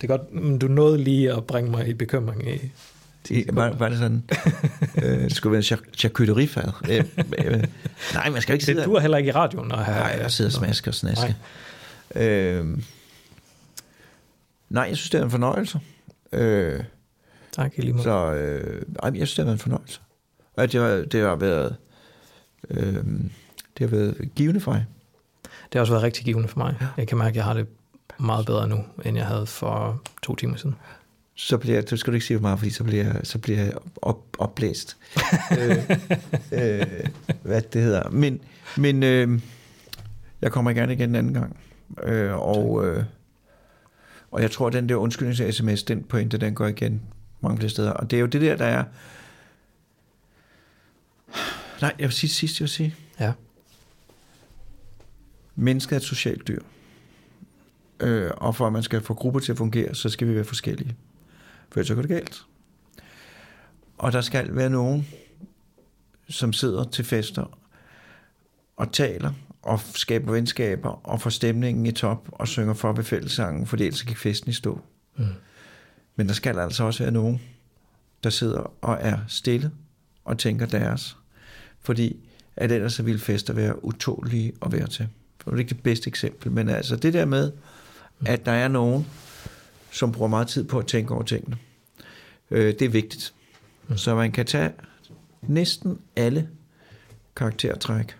Det er godt, men du nåede lige at bringe mig i bekymring i I, var, var det sådan, øh, det skulle være en char- charcuteriefad? Øh, øh, nej, man skal ikke sidde Det duer heller ikke i radioen have... Nej, jeg sidder og smasker og snasker. Øh, nej, jeg synes, det er en fornøjelse. Øh, Tak, i lige måde. så øh, ej, jeg synes, det har været en fornøjelse. Og det har, det har været øh, det har været givende for mig. Det har også været rigtig givende for mig. Jeg kan mærke, at jeg har det meget bedre nu, end jeg havde for to timer siden. Så bliver du skal du ikke sige for meget, fordi så bliver jeg, så bliver jeg op, opblæst. øh, øh, hvad det hedder. Men, men øh, jeg kommer gerne igen en anden gang. Øh, og, øh, og jeg tror, at den der undskyldnings-sms, den pointe, den går igen mange flere steder. Og det er jo det der, der er... Nej, jeg vil sige det sidste, jeg vil sige. Ja. Mennesket er et socialt dyr. Øh, og for at man skal få grupper til at fungere, så skal vi være forskellige. For ellers går det galt. Og der skal være nogen, som sidder til fester og taler og skaber venskaber og får stemningen i top og synger for ved fællessangen, for ellers gik festen i stå. Mm. Men der skal altså også være nogen, der sidder og er stille og tænker deres. Fordi at ellers så ville fester være utålige at være til. Det er ikke det bedste eksempel, men altså det der med, at der er nogen, som bruger meget tid på at tænke over tingene. Øh, det er vigtigt. Så man kan tage næsten alle karaktertræk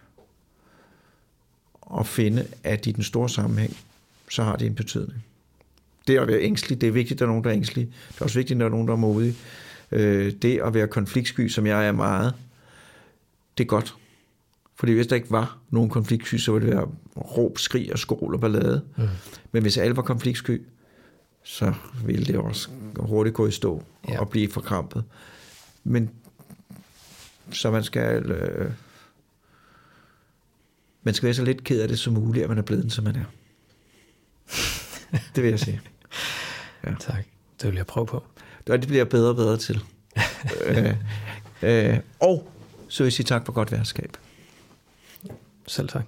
og finde, at i den store sammenhæng, så har det en betydning. Det at være ængstelig, det er vigtigt, at der er nogen, der er ængstlige. Det er også vigtigt, at der er nogen, der er modige. Øh, det at være konfliktsky, som jeg er meget, det er godt. Fordi hvis der ikke var nogen konfliktsky, så ville det være råb, skrig og skål og ballade. Mm. Men hvis alle var konfliktsky, så ville det også hurtigt gå i stå Ja. og blive forkrampet. Men så man skal øh, man skal være så lidt ked af det som muligt, at man er blevet, som man er. Det vil jeg sige. Ja. Tak. Det vil jeg prøve på. Og det bliver jeg bedre og bedre til. øh, øh, og så vil jeg sige tak for godt værtskab. Selv tak.